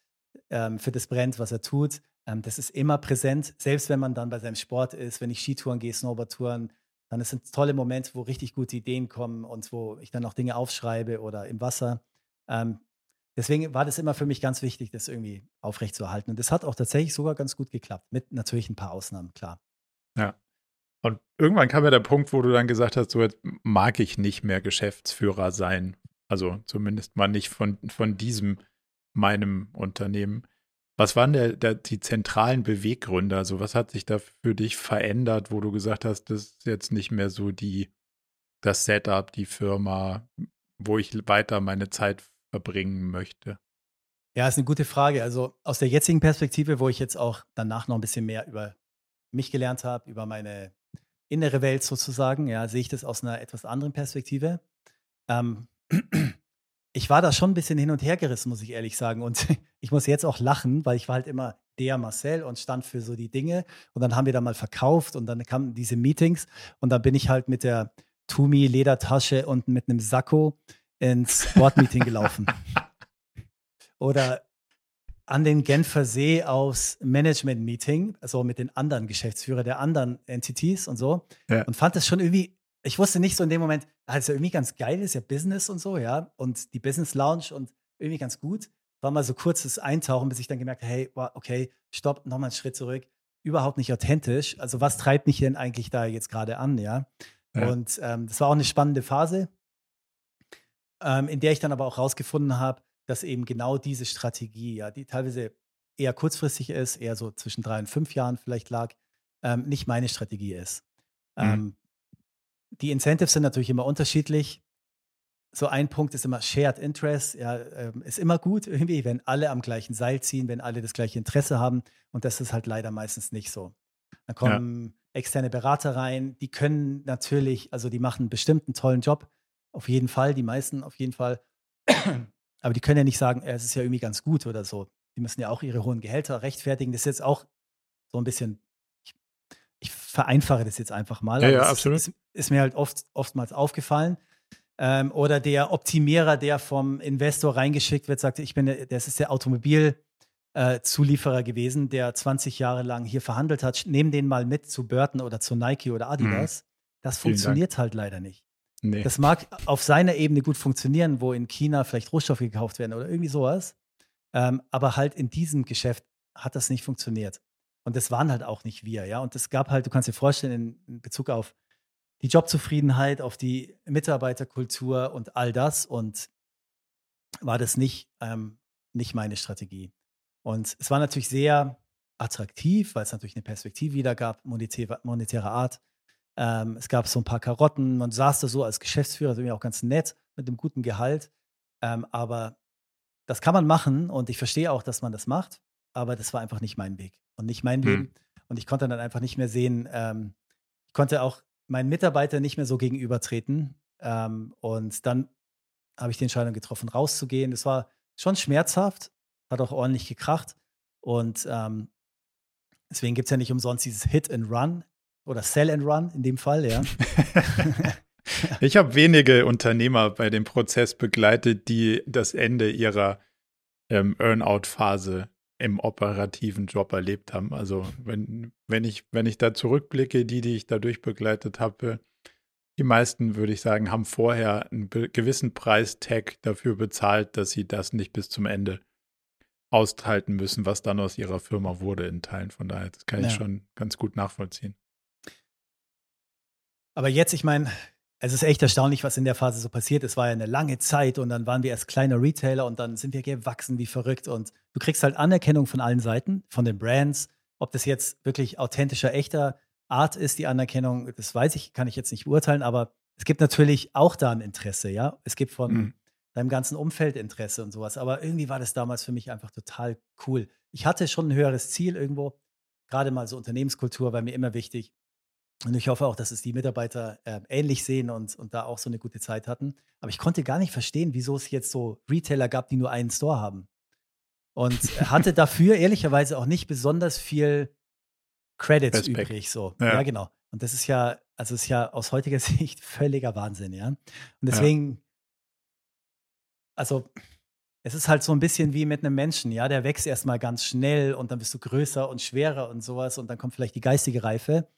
ähm, für das brennt, was er tut. Ähm, das ist immer präsent, selbst wenn man dann bei seinem Sport ist, wenn ich Skitouren gehe, Snowboardtouren, dann sind tolle Momente, wo richtig gute Ideen kommen und wo ich dann auch Dinge aufschreibe oder im Wasser. Ähm, deswegen war das immer für mich ganz wichtig, das irgendwie aufrechtzuerhalten. Und das hat auch tatsächlich sogar ganz gut geklappt, mit natürlich ein paar Ausnahmen, klar. Ja. Und irgendwann kam ja der Punkt, wo du dann gesagt hast, so jetzt mag ich nicht mehr Geschäftsführer sein, also zumindest mal nicht von, von diesem meinem Unternehmen. Was waren der, der, die zentralen Beweggründe? Also was hat sich da für dich verändert, wo du gesagt hast, das ist jetzt nicht mehr so die, das Setup, die Firma, wo ich weiter meine Zeit verbringen möchte? Ja, ist eine gute Frage. Also aus der jetzigen Perspektive, wo ich jetzt auch danach noch ein bisschen mehr über mich gelernt habe, über meine innere Welt sozusagen, ja, sehe ich das aus einer etwas anderen Perspektive. Ähm, ich war da schon ein bisschen hin und her gerissen, muss ich ehrlich sagen. Und ich muss jetzt auch lachen, weil ich war halt immer der Marcel und stand für so die Dinge. Und dann haben wir da mal verkauft und dann kamen diese Meetings. Und dann bin ich halt mit der Tumi-Ledertasche und mit einem Sakko ins Sportmeeting gelaufen. Oder an den Genfer See aufs Management-Meeting, also mit den anderen Geschäftsführern der anderen Entities und so. Ja. Und fand das schon irgendwie ich wusste nicht so in dem Moment, ah, das ist ja irgendwie ganz geil, ist ja Business und so, ja. Und die Business Lounge und irgendwie ganz gut. War mal so kurzes Eintauchen, bis ich dann gemerkt habe, hey, okay, stopp, nochmal einen Schritt zurück. Überhaupt nicht authentisch. Also was treibt mich denn eigentlich da jetzt gerade an, ja? ja. Und ähm, das war auch eine spannende Phase, ähm, in der ich dann aber auch rausgefunden habe, dass eben genau diese Strategie, ja, die teilweise eher kurzfristig ist, eher so zwischen drei und fünf Jahren vielleicht lag, ähm, nicht meine Strategie ist. Mhm. Die Incentives sind natürlich immer unterschiedlich. So ein Punkt ist immer Shared Interest, ja, ähm, ist immer gut irgendwie, wenn alle am gleichen Seil ziehen, wenn alle das gleiche Interesse haben. Und das ist halt leider meistens nicht so. Dann kommen ja. externe Berater rein, die können natürlich, also die machen bestimmt einen tollen Job, auf jeden Fall, die meisten auf jeden Fall. Aber die können ja nicht sagen, es ist ja irgendwie ganz gut oder so. Die müssen ja auch ihre hohen Gehälter rechtfertigen. Das ist jetzt auch so ein bisschen vereinfache das jetzt einfach mal. Ja, ja absolut. Ist, ist, mir halt oft, oftmals aufgefallen. Ähm, oder der Optimierer, der vom Investor reingeschickt wird, sagt, ich bin, das ist der Automobilzulieferer äh, gewesen, der 20 Jahre lang hier verhandelt hat. Nehmen den mal mit zu Burton oder zu Nike oder Adidas. Mhm. Das funktioniert halt leider nicht. Nee. Das mag auf seiner Ebene gut funktionieren, wo in China vielleicht Rohstoffe gekauft werden oder irgendwie sowas. Ähm, aber halt in diesem Geschäft hat das nicht funktioniert. Und das waren halt auch nicht wir, ja. Und es gab halt, du kannst dir vorstellen, in, Bezug auf die Jobzufriedenheit, auf die Mitarbeiterkultur und all das. Und war das nicht, ähm, nicht meine Strategie. Und es war natürlich sehr attraktiv, weil es natürlich eine Perspektive wieder gab, monetäre, monetäre Art. Ähm, es gab so ein paar Karotten. Man saß da so als Geschäftsführer, das ist auch ganz nett, mit einem guten Gehalt. Ähm, aber das kann man machen und ich verstehe auch, dass man das macht, aber das war einfach nicht mein Weg und nicht mein mhm. Leben. Und ich konnte dann einfach nicht mehr sehen, ähm, ich konnte auch meinen Mitarbeitern nicht mehr so gegenübertreten. Ähm, und dann habe ich die Entscheidung getroffen, rauszugehen. Das war schon schmerzhaft, hat auch ordentlich gekracht. Und ähm, deswegen gibt es ja nicht umsonst dieses Hit and Run oder Sell and Run in dem Fall, ja. ich habe wenige Unternehmer bei dem Prozess begleitet, die das Ende ihrer ähm, Earnout-Phase im operativen Job erlebt haben. Also wenn, wenn, ich, wenn ich da zurückblicke, die, die ich dadurch begleitet habe, die meisten, würde ich sagen, haben vorher einen gewissen Preistag dafür bezahlt, dass sie das nicht bis zum Ende aushalten müssen, was dann aus ihrer Firma wurde in Teilen. Von daher, das kann ich schon ganz gut nachvollziehen. Aber jetzt, ich meine, es ist echt erstaunlich, was in der Phase so passiert. Es war ja eine lange Zeit und dann waren wir erst kleiner Retailer und dann sind wir gewachsen wie verrückt und du kriegst halt Anerkennung von allen Seiten, von den Brands, ob das jetzt wirklich authentischer, echter Art ist, die Anerkennung, das weiß ich, kann ich jetzt nicht beurteilen, aber es gibt natürlich auch da ein Interesse, ja. Es gibt von mhm. deinem ganzen Umfeld Interesse und sowas. Aber irgendwie war das damals für mich einfach total cool. Ich hatte schon ein höheres Ziel irgendwo, gerade mal so Unternehmenskultur war mir immer wichtig. Und ich hoffe auch, dass es die Mitarbeiter äh, ähnlich sehen und, und da auch so eine gute Zeit hatten. Aber ich konnte gar nicht verstehen, wieso es jetzt so Retailer gab, die nur einen Store haben. Und hatte dafür ehrlicherweise auch nicht besonders viel Credits Respekt. übrig. So. Ja. ja. genau. Und das ist ja, also ist ja aus heutiger Sicht völliger Wahnsinn, ja. Und deswegen, ja. also es ist halt so ein bisschen wie mit einem Menschen, ja, der wächst erstmal ganz schnell und dann bist du größer und schwerer und sowas und dann kommt vielleicht die geistige Reife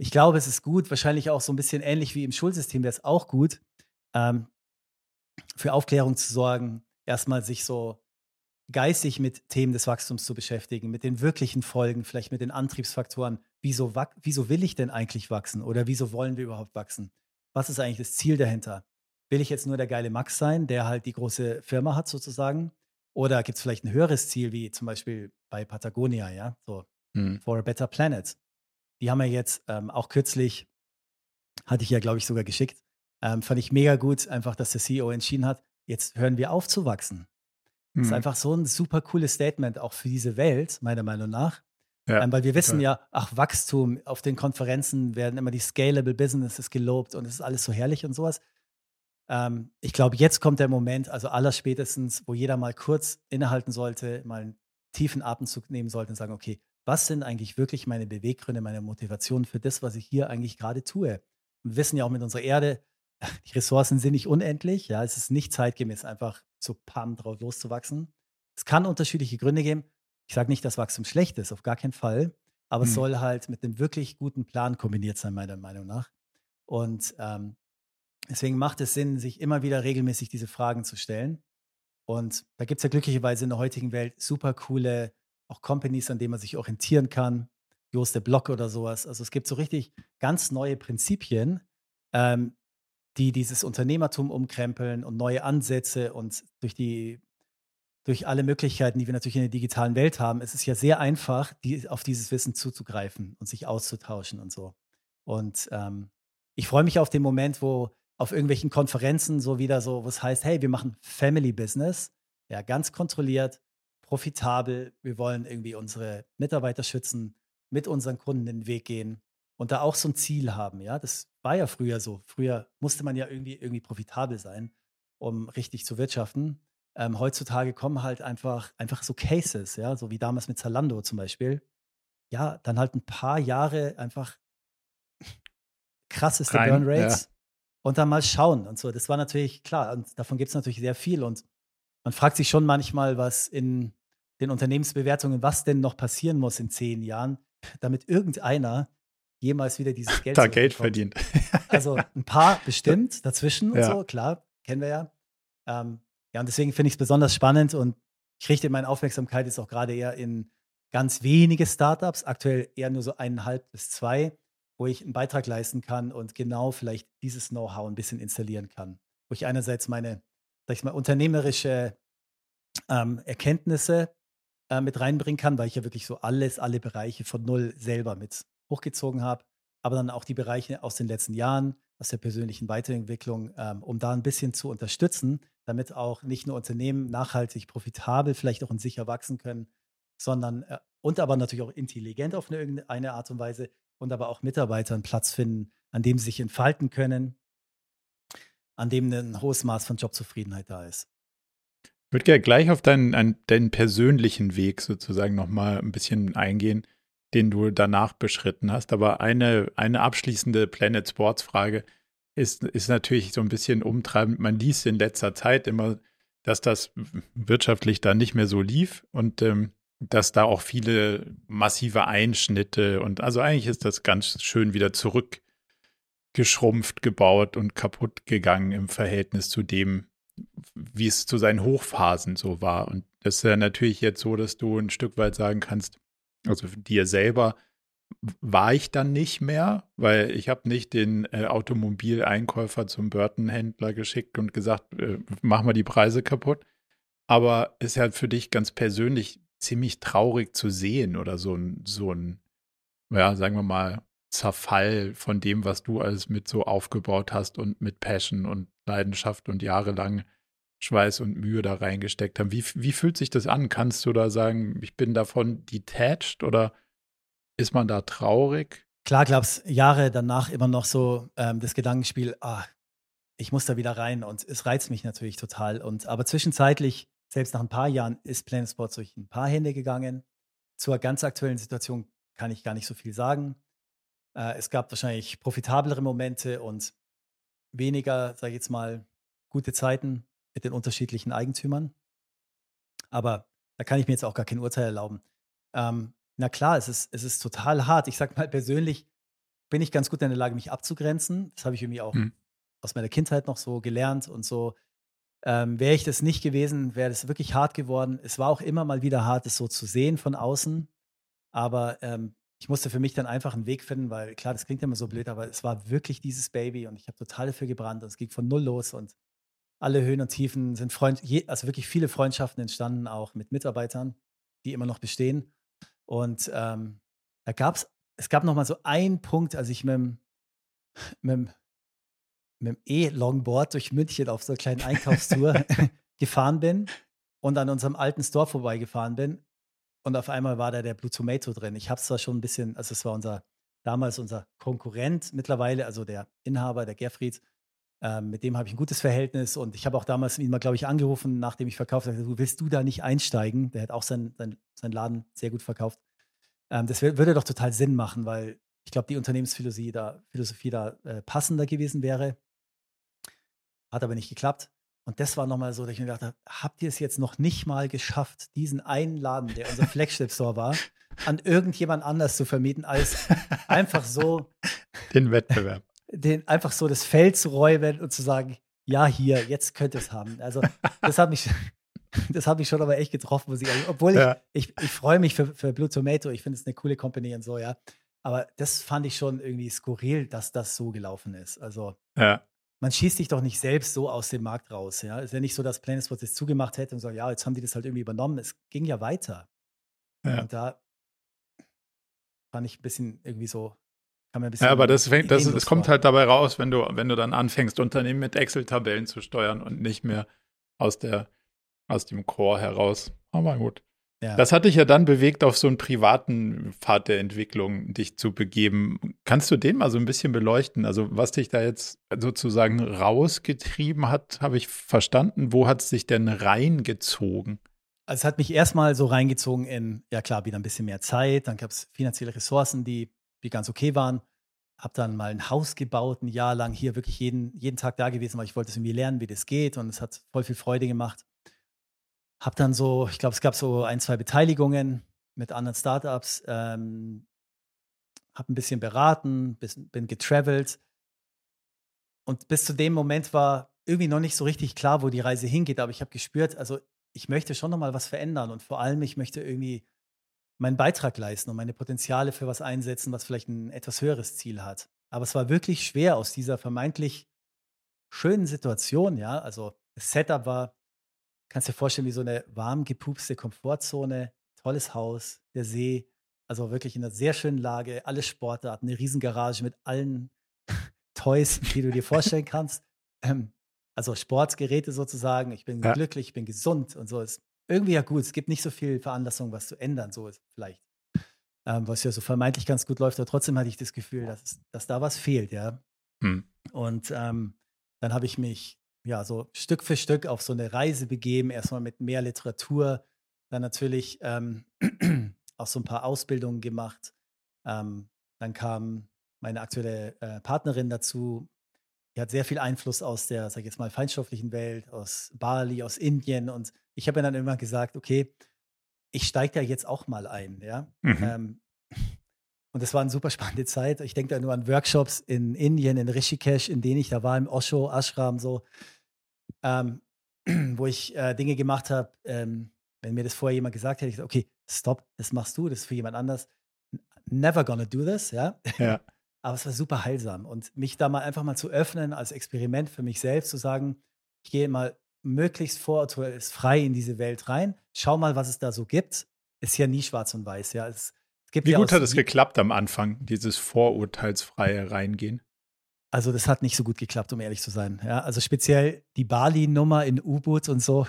ich glaube, es ist gut, wahrscheinlich auch so ein bisschen ähnlich wie im Schulsystem, wäre es auch gut, ähm, für Aufklärung zu sorgen, erstmal sich so geistig mit Themen des Wachstums zu beschäftigen, mit den wirklichen Folgen, vielleicht mit den Antriebsfaktoren. Wieso, wieso will ich denn eigentlich wachsen oder wieso wollen wir überhaupt wachsen? Was ist eigentlich das Ziel dahinter? Will ich jetzt nur der geile Max sein, der halt die große Firma hat sozusagen? Oder gibt es vielleicht ein höheres Ziel, wie zum Beispiel bei Patagonia, ja, so hm. for a better planet? Die haben ja jetzt ähm, auch kürzlich, hatte ich ja, glaube ich, sogar geschickt, ähm, fand ich mega gut, einfach, dass der CEO entschieden hat, jetzt hören wir auf zu wachsen. Das ist mhm. einfach so ein super cooles Statement auch für diese Welt, meiner Meinung nach. Ja, ähm, weil wir wissen ja, ach, Wachstum, auf den Konferenzen werden immer die Scalable Businesses gelobt und es ist alles so herrlich und sowas. Ähm, ich glaube, jetzt kommt der Moment, also allerspätestens, wo jeder mal kurz innehalten sollte, mal einen tiefen Atemzug nehmen sollte und sagen, okay, was sind eigentlich wirklich meine Beweggründe, meine Motivation für das, was ich hier eigentlich gerade tue? Und wir wissen ja auch mit unserer Erde, die Ressourcen sind nicht unendlich. Ja, es ist nicht zeitgemäß, einfach so pam drauf loszuwachsen. Es kann unterschiedliche Gründe geben. Ich sage nicht, dass Wachstum schlecht ist, auf gar keinen Fall. Aber hm. es soll halt mit einem wirklich guten Plan kombiniert sein, meiner Meinung nach. Und ähm, deswegen macht es Sinn, sich immer wieder regelmäßig diese Fragen zu stellen. Und da gibt es ja glücklicherweise in der heutigen Welt super coole auch Companies, an denen man sich orientieren kann, Jost der Block oder sowas. Also es gibt so richtig ganz neue Prinzipien, ähm, die dieses Unternehmertum umkrempeln und neue Ansätze und durch die durch alle Möglichkeiten, die wir natürlich in der digitalen Welt haben, ist es ja sehr einfach, die, auf dieses Wissen zuzugreifen und sich auszutauschen und so. Und ähm, ich freue mich auf den Moment, wo auf irgendwelchen Konferenzen so wieder so, was heißt, hey, wir machen Family Business, ja, ganz kontrolliert, profitabel. Wir wollen irgendwie unsere Mitarbeiter schützen, mit unseren Kunden den Weg gehen und da auch so ein Ziel haben. Ja, das war ja früher so. Früher musste man ja irgendwie, irgendwie profitabel sein, um richtig zu wirtschaften. Ähm, heutzutage kommen halt einfach, einfach so Cases, ja, so wie damals mit Zalando zum Beispiel. Ja, dann halt ein paar Jahre einfach krasseste Rein, Burn Rates ja. und dann mal schauen und so. Das war natürlich klar und davon gibt es natürlich sehr viel und man fragt sich schon manchmal, was in den Unternehmensbewertungen, was denn noch passieren muss in zehn Jahren, damit irgendeiner jemals wieder dieses Geld, da Geld verdient. also ein paar bestimmt dazwischen ja. und so, klar, kennen wir ja. Ähm, ja, und deswegen finde ich es besonders spannend und ich richte meine Aufmerksamkeit jetzt auch gerade eher in ganz wenige Startups, aktuell eher nur so eineinhalb bis zwei, wo ich einen Beitrag leisten kann und genau vielleicht dieses Know-how ein bisschen installieren kann. Wo ich einerseits meine, sag ich mal, unternehmerische ähm, Erkenntnisse äh, mit reinbringen kann, weil ich ja wirklich so alles, alle Bereiche von null selber mit hochgezogen habe, aber dann auch die Bereiche aus den letzten Jahren, aus der persönlichen Weiterentwicklung, ähm, um da ein bisschen zu unterstützen, damit auch nicht nur Unternehmen nachhaltig profitabel, vielleicht auch und sicher wachsen können, sondern äh, und aber natürlich auch intelligent auf eine, irgendeine Art und Weise und aber auch Mitarbeiter einen Platz finden, an dem sie sich entfalten können, an dem ein hohes Maß von Jobzufriedenheit da ist. Ich würde gerne gleich auf deinen, deinen persönlichen Weg sozusagen nochmal ein bisschen eingehen, den du danach beschritten hast. Aber eine, eine abschließende Planet Sports Frage ist, ist natürlich so ein bisschen umtreibend. Man liest in letzter Zeit immer, dass das wirtschaftlich da nicht mehr so lief und ähm, dass da auch viele massive Einschnitte und also eigentlich ist das ganz schön wieder zurückgeschrumpft, gebaut und kaputt gegangen im Verhältnis zu dem, wie es zu seinen Hochphasen so war. Und das ist ja natürlich jetzt so, dass du ein Stück weit sagen kannst, also dir selber war ich dann nicht mehr, weil ich habe nicht den äh, Automobileinkäufer zum Burton-Händler geschickt und gesagt, äh, mach mal die Preise kaputt. Aber ist halt für dich ganz persönlich ziemlich traurig zu sehen oder so ein, so ein, ja, sagen wir mal, Zerfall von dem, was du alles mit so aufgebaut hast und mit Passion und Leidenschaft und jahrelang Schweiß und Mühe da reingesteckt haben. Wie, wie fühlt sich das an? Kannst du da sagen, ich bin davon detached oder ist man da traurig? Klar gab es Jahre danach immer noch so ähm, das Gedankenspiel, ah, ich muss da wieder rein und es reizt mich natürlich total. Und aber zwischenzeitlich, selbst nach ein paar Jahren, ist Planet Sports durch ein paar Hände gegangen. Zur ganz aktuellen Situation kann ich gar nicht so viel sagen. Äh, es gab wahrscheinlich profitablere Momente und weniger, sage ich jetzt mal, gute Zeiten mit den unterschiedlichen Eigentümern. Aber da kann ich mir jetzt auch gar kein Urteil erlauben. Ähm, na klar, es ist, es ist total hart. Ich sag mal persönlich, bin ich ganz gut in der Lage, mich abzugrenzen. Das habe ich irgendwie auch hm. aus meiner Kindheit noch so gelernt und so. Ähm, wäre ich das nicht gewesen, wäre das wirklich hart geworden. Es war auch immer mal wieder hart, es so zu sehen von außen. Aber ähm, ich musste für mich dann einfach einen Weg finden, weil klar, das klingt immer so blöd, aber es war wirklich dieses Baby und ich habe total dafür gebrannt und es ging von null los und alle Höhen und Tiefen sind Freund, also wirklich viele Freundschaften entstanden, auch mit Mitarbeitern, die immer noch bestehen. Und ähm, da gab es, es gab noch mal so einen Punkt, als ich mit dem, mit dem E-Longboard durch München auf so einer kleinen Einkaufstour gefahren bin und an unserem alten Store vorbeigefahren bin. Und auf einmal war da der Blue Tomato drin. Ich habe es zwar schon ein bisschen, also es war unser, damals unser Konkurrent mittlerweile, also der Inhaber, der Gerfried, ähm, mit dem habe ich ein gutes Verhältnis und ich habe auch damals ihn mal, glaube ich, angerufen, nachdem ich verkauft habe, willst du da nicht einsteigen? Der hat auch sein, sein, sein Laden sehr gut verkauft. Ähm, das würde doch total Sinn machen, weil ich glaube, die Unternehmensphilosophie da, Philosophie da äh, passender gewesen wäre. Hat aber nicht geklappt. Und das war nochmal so, dass ich mir gedacht habe, habt ihr es jetzt noch nicht mal geschafft, diesen einen Laden, der unser Flagship-Store war, an irgendjemand anders zu vermieten, als einfach so den Wettbewerb den einfach so das Feld zu räumen und zu sagen, ja, hier, jetzt könnt ihr es haben. Also, das hat mich, das hat mich schon aber echt getroffen, muss ich sagen. Obwohl ja. ich, ich, ich freue mich für, für Blue Tomato, ich finde es eine coole Company und so, ja. Aber das fand ich schon irgendwie skurril, dass das so gelaufen ist. Also, ja. Man schießt sich doch nicht selbst so aus dem Markt raus, ja. Es ist ja nicht so, dass Planet das zugemacht hätte und so, ja, jetzt haben die das halt irgendwie übernommen. Es ging ja weiter. Ja. Und da fand ich ein bisschen irgendwie so kann man ein ja, aber das, fängt, das, das kommt halt dabei raus, wenn du, wenn du dann anfängst, Unternehmen mit Excel-Tabellen zu steuern und nicht mehr aus, der, aus dem Core heraus. Aber gut. Ja. Das hat dich ja dann bewegt, auf so einen privaten Pfad der Entwicklung dich zu begeben. Kannst du den mal so ein bisschen beleuchten? Also, was dich da jetzt sozusagen rausgetrieben hat, habe ich verstanden. Wo hat es sich denn reingezogen? Also, es hat mich erstmal so reingezogen in, ja klar, wieder ein bisschen mehr Zeit. Dann gab es finanzielle Ressourcen, die die ganz okay waren. Habe dann mal ein Haus gebaut, ein Jahr lang hier wirklich jeden, jeden Tag da gewesen, weil ich wollte es irgendwie lernen, wie das geht und es hat voll viel Freude gemacht. Habe dann so, ich glaube, es gab so ein, zwei Beteiligungen mit anderen Startups, ähm, habe ein bisschen beraten, bin, getravelt und bis zu dem Moment war irgendwie noch nicht so richtig klar, wo die Reise hingeht, aber ich habe gespürt, also ich möchte schon noch mal was verändern und vor allem ich möchte irgendwie meinen Beitrag leisten und meine Potenziale für was einsetzen, was vielleicht ein etwas höheres Ziel hat. Aber es war wirklich schwer aus dieser vermeintlich schönen Situation, ja. Also das Setup war, kannst dir vorstellen, wie so eine warm gepupste Komfortzone, tolles Haus, der See, also wirklich in einer sehr schönen Lage, alle Sportarten, eine Riesengarage mit allen Toys, die du dir vorstellen kannst. Ähm, also Sportgeräte sozusagen. Ich bin ja. glücklich, ich bin gesund und so. Ist irgendwie ja gut. Es gibt nicht so viel Veranlassung, was zu ändern, so ist vielleicht. Ähm, was ja so vermeintlich ganz gut läuft, aber trotzdem hatte ich das Gefühl, dass, dass da was fehlt, ja. Hm. Und ähm, dann habe ich mich ja so Stück für Stück auf so eine Reise begeben, erstmal mit mehr Literatur, dann natürlich ähm, auch so ein paar Ausbildungen gemacht. Ähm, dann kam meine aktuelle äh, Partnerin dazu, die hat sehr viel Einfluss aus der, sag ich jetzt mal, feinstofflichen Welt, aus Bali, aus Indien. Und ich habe dann immer gesagt, okay, ich steige da jetzt auch mal ein, ja. Mhm. Ähm, und das war eine super spannende Zeit. Ich denke da nur an Workshops in Indien, in Rishikesh, in denen ich da war, im Osho Ashram, so, ähm, wo ich äh, Dinge gemacht habe. Ähm, wenn mir das vorher jemand gesagt hätte, ich gesagt, okay, stopp, das machst du, das ist für jemand anders. Never gonna do this, ja. ja. Aber es war super heilsam. Und mich da mal einfach mal zu öffnen als Experiment für mich selbst, zu sagen, ich gehe mal möglichst vorurteilsfrei in diese Welt rein, schau mal, was es da so gibt. Ist ja nie schwarz und weiß, ja. Es, Wie ja gut hat es geklappt am Anfang, dieses vorurteilsfreie Reingehen? Also das hat nicht so gut geklappt, um ehrlich zu sein. Ja, also speziell die Bali-Nummer in U-Boot und so.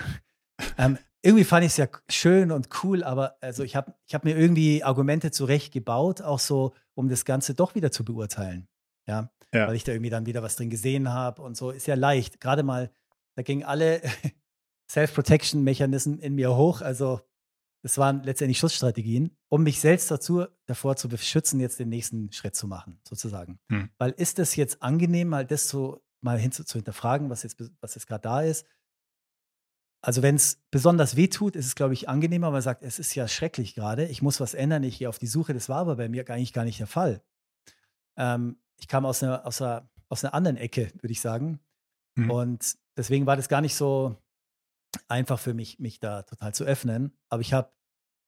Ähm, irgendwie fand ich es ja schön und cool, aber also ich habe ich hab mir irgendwie Argumente zurecht gebaut, auch so, um das Ganze doch wieder zu beurteilen. Ja? ja. Weil ich da irgendwie dann wieder was drin gesehen habe und so. Ist ja leicht. Gerade mal, da gingen alle Self-Protection-Mechanismen in mir hoch. Also, das waren letztendlich Schutzstrategien, um mich selbst dazu, davor zu beschützen, jetzt den nächsten Schritt zu machen, sozusagen. Hm. Weil ist es jetzt angenehm, mal das so mal hin zu, hinterfragen, was jetzt, was jetzt gerade da ist? Also wenn es besonders weh tut, ist es, glaube ich, angenehmer, weil man sagt, es ist ja schrecklich gerade, ich muss was ändern, ich gehe auf die Suche. Das war aber bei mir eigentlich gar nicht der Fall. Ähm, ich kam aus einer, aus, einer, aus einer anderen Ecke, würde ich sagen. Mhm. Und deswegen war das gar nicht so einfach für mich, mich da total zu öffnen. Aber ich habe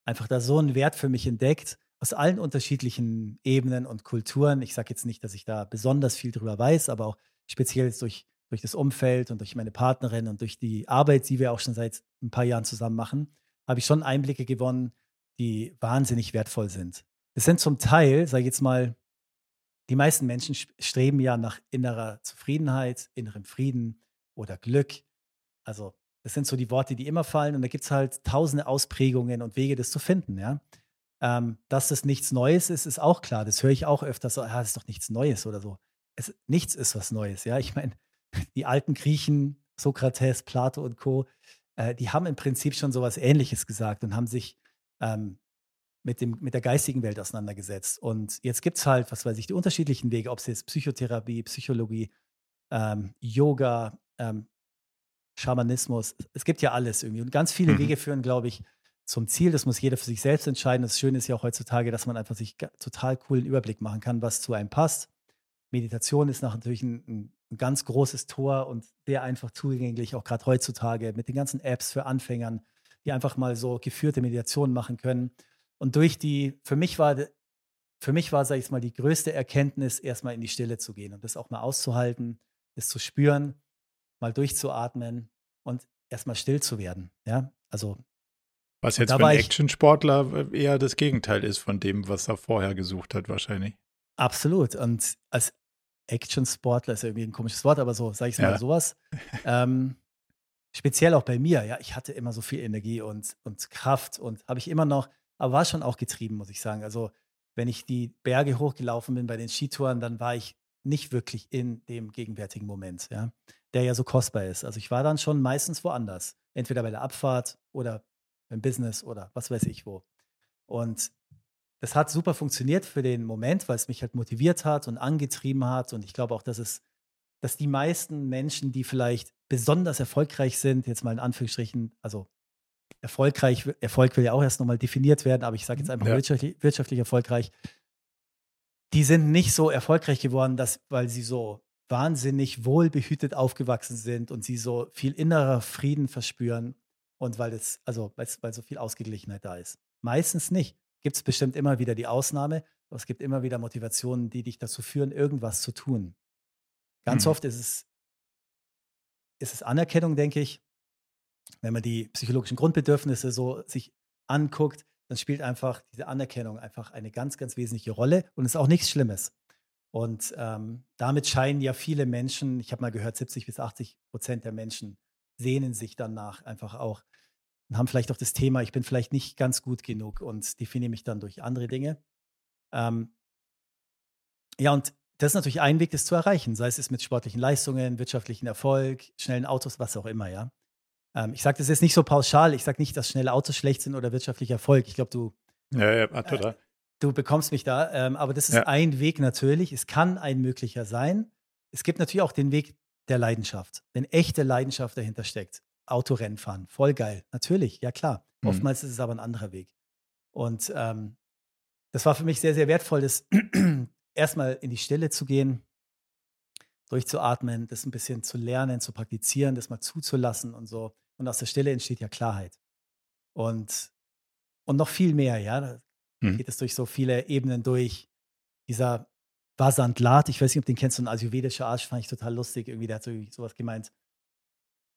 einfach da so einen Wert für mich entdeckt, aus allen unterschiedlichen Ebenen und Kulturen. Ich sage jetzt nicht, dass ich da besonders viel drüber weiß, aber auch speziell durch durch das Umfeld und durch meine Partnerin und durch die Arbeit, die wir auch schon seit ein paar Jahren zusammen machen, habe ich schon Einblicke gewonnen, die wahnsinnig wertvoll sind. Es sind zum Teil, sage ich jetzt mal, die meisten Menschen streben ja nach innerer Zufriedenheit, innerem Frieden oder Glück. Also das sind so die Worte, die immer fallen und da gibt es halt tausende Ausprägungen und Wege, das zu finden, ja. Ähm, dass das nichts Neues ist, ist auch klar. Das höre ich auch öfters so, ah, das ist doch nichts Neues oder so. Es, nichts ist was Neues, ja. Ich meine, die alten Griechen, Sokrates, Plato und Co., äh, die haben im Prinzip schon sowas Ähnliches gesagt und haben sich ähm, mit, dem, mit der geistigen Welt auseinandergesetzt. Und jetzt gibt es halt, was weiß ich, die unterschiedlichen Wege, ob es jetzt Psychotherapie, Psychologie, ähm, Yoga, ähm, Schamanismus, es gibt ja alles irgendwie. Und ganz viele mhm. Wege führen, glaube ich, zum Ziel. Das muss jeder für sich selbst entscheiden. Das Schöne ist ja auch heutzutage, dass man einfach sich total coolen Überblick machen kann, was zu einem passt. Meditation ist natürlich ein, ein ganz großes Tor und sehr einfach zugänglich, auch gerade heutzutage mit den ganzen Apps für Anfängern, die einfach mal so geführte Meditationen machen können. Und durch die, für mich war, für mich war, sag ich mal, die größte Erkenntnis, erstmal in die Stille zu gehen und das auch mal auszuhalten, das zu spüren, mal durchzuatmen und erstmal still zu werden. Ja, also. Was jetzt für einen Action-Sportler eher das Gegenteil ist von dem, was er vorher gesucht hat, wahrscheinlich. Absolut. Und als Action-Sportler ist ja irgendwie ein komisches Wort, aber so, sage ich es mal ja. sowas. Ähm, speziell auch bei mir, ja, ich hatte immer so viel Energie und, und Kraft und habe ich immer noch, aber war schon auch getrieben, muss ich sagen. Also, wenn ich die Berge hochgelaufen bin bei den Skitouren, dann war ich nicht wirklich in dem gegenwärtigen Moment, ja, der ja so kostbar ist. Also ich war dann schon meistens woanders, entweder bei der Abfahrt oder im Business oder was weiß ich wo. Und das hat super funktioniert für den Moment, weil es mich halt motiviert hat und angetrieben hat. Und ich glaube auch, dass es, dass die meisten Menschen, die vielleicht besonders erfolgreich sind, jetzt mal in Anführungsstrichen, also erfolgreich, Erfolg will ja auch erst nochmal definiert werden, aber ich sage jetzt einfach ja. wirtschaftlich, wirtschaftlich erfolgreich, die sind nicht so erfolgreich geworden, dass, weil sie so wahnsinnig wohlbehütet aufgewachsen sind und sie so viel innerer Frieden verspüren und weil es, also weil, weil so viel Ausgeglichenheit da ist. Meistens nicht gibt es bestimmt immer wieder die Ausnahme, aber es gibt immer wieder Motivationen, die dich dazu führen, irgendwas zu tun. Ganz mhm. oft ist es, ist es Anerkennung, denke ich. Wenn man die psychologischen Grundbedürfnisse so sich anguckt, dann spielt einfach diese Anerkennung einfach eine ganz, ganz wesentliche Rolle und ist auch nichts Schlimmes. Und ähm, damit scheinen ja viele Menschen, ich habe mal gehört, 70 bis 80 Prozent der Menschen sehnen sich danach einfach auch und haben vielleicht auch das Thema, ich bin vielleicht nicht ganz gut genug und definiere mich dann durch andere Dinge. Ähm, ja, und das ist natürlich ein Weg, das zu erreichen, sei es mit sportlichen Leistungen, wirtschaftlichen Erfolg, schnellen Autos, was auch immer, ja. Ähm, ich sage das jetzt nicht so pauschal, ich sage nicht, dass schnelle Autos schlecht sind oder wirtschaftlicher Erfolg. Ich glaube, du. Ja, ja, total. Du bekommst mich da, ähm, aber das ist ja. ein Weg natürlich. Es kann ein möglicher sein. Es gibt natürlich auch den Weg der Leidenschaft, wenn echte Leidenschaft dahinter steckt. Autorennen fahren, voll geil, natürlich, ja klar. Mhm. Oftmals ist es aber ein anderer Weg. Und ähm, das war für mich sehr, sehr wertvoll, das erstmal in die Stille zu gehen, durchzuatmen, das ein bisschen zu lernen, zu praktizieren, das mal zuzulassen und so. Und aus der Stille entsteht ja Klarheit. Und, und noch viel mehr, ja. Da mhm. geht es durch so viele Ebenen durch. Dieser Vasantlat, ich weiß nicht, ob den kennst, so ein ayurvedischer Arsch, fand ich total lustig. Irgendwie, der hat so, sowas gemeint.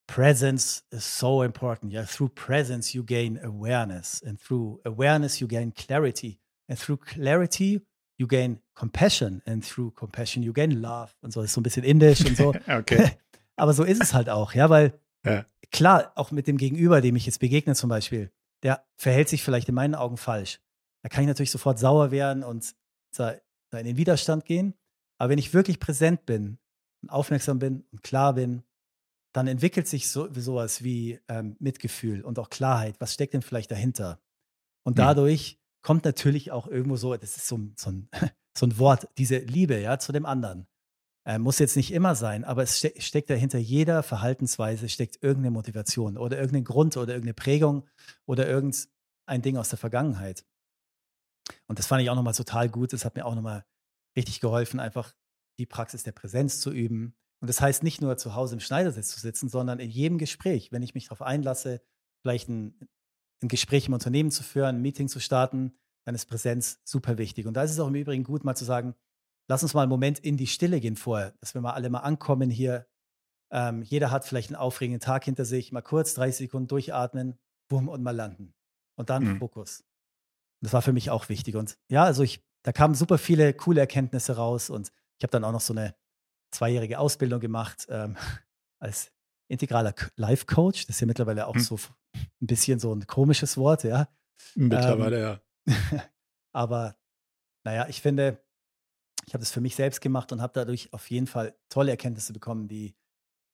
Presence is so important. Yeah, through presence you gain awareness, and through awareness you gain clarity, and through clarity you gain compassion, and through compassion you gain love. Und so das ist so ein bisschen indisch und so. okay. Aber so ist es halt auch, ja, weil ja. klar, auch mit dem Gegenüber, dem ich jetzt begegne zum Beispiel, der verhält sich vielleicht in meinen Augen falsch. Da kann ich natürlich sofort sauer werden und in den Widerstand gehen. Aber wenn ich wirklich präsent bin und aufmerksam bin und klar bin, dann entwickelt sich so, sowas wie ähm, Mitgefühl und auch Klarheit. Was steckt denn vielleicht dahinter? Und dadurch mhm. kommt natürlich auch irgendwo so, das ist so, so, ein, so ein Wort, diese Liebe ja, zu dem anderen. Äh, muss jetzt nicht immer sein, aber es ste steckt dahinter jeder Verhaltensweise, steckt irgendeine Motivation oder irgendein Grund oder irgendeine Prägung oder irgendein Ding aus der Vergangenheit. Und das fand ich auch nochmal total gut. Das hat mir auch nochmal richtig geholfen, einfach die Praxis der Präsenz zu üben. Und das heißt nicht nur zu Hause im Schneidersitz zu sitzen, sondern in jedem Gespräch, wenn ich mich darauf einlasse, vielleicht ein, ein Gespräch im Unternehmen zu führen, ein Meeting zu starten, dann ist Präsenz super wichtig. Und da ist es auch im Übrigen gut, mal zu sagen, lass uns mal einen Moment in die Stille gehen vorher, dass wir mal alle mal ankommen hier. Ähm, jeder hat vielleicht einen aufregenden Tag hinter sich, mal kurz 30 Sekunden durchatmen, bumm und mal landen. Und dann mhm. Fokus. Das war für mich auch wichtig. Und ja, also ich, da kamen super viele coole Erkenntnisse raus und ich habe dann auch noch so eine zweijährige Ausbildung gemacht ähm, als integraler Life Coach. Das ist ja mittlerweile auch hm. so ein bisschen so ein komisches Wort, ja. Mittlerweile, ähm, ja. aber naja, ich finde, ich habe das für mich selbst gemacht und habe dadurch auf jeden Fall tolle Erkenntnisse bekommen, die,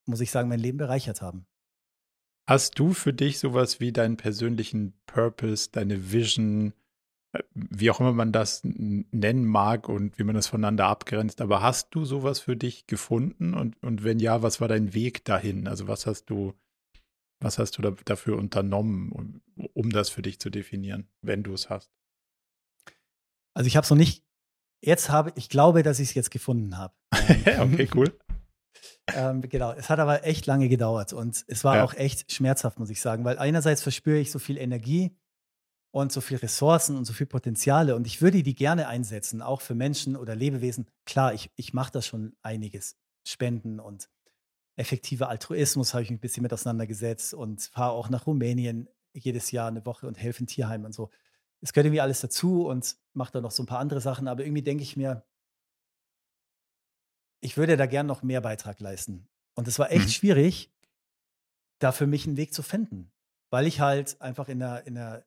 muss ich sagen, mein Leben bereichert haben. Hast du für dich sowas wie deinen persönlichen Purpose, deine Vision, wie auch immer man das nennen mag und wie man das voneinander abgrenzt. Aber hast du sowas für dich gefunden? Und, und wenn ja, was war dein Weg dahin? Also was hast du, was hast du da, dafür unternommen, um, um das für dich zu definieren, wenn du es hast? Also ich habe es noch nicht, jetzt habe, ich glaube, dass ich es jetzt gefunden habe. okay, cool. ähm, genau, es hat aber echt lange gedauert und es war ja. auch echt schmerzhaft, muss ich sagen, weil einerseits verspüre ich so viel Energie, und so viel Ressourcen und so viel Potenziale. Und ich würde die gerne einsetzen, auch für Menschen oder Lebewesen. Klar, ich, ich mache das schon einiges. Spenden und effektiver Altruismus habe ich mich ein bisschen mit auseinandergesetzt und fahre auch nach Rumänien jedes Jahr eine Woche und helfe in Tierheimen und so. Es gehört irgendwie alles dazu und mache da noch so ein paar andere Sachen, aber irgendwie denke ich mir, ich würde da gern noch mehr Beitrag leisten. Und es war echt mhm. schwierig, da für mich einen Weg zu finden, weil ich halt einfach in einer, in einer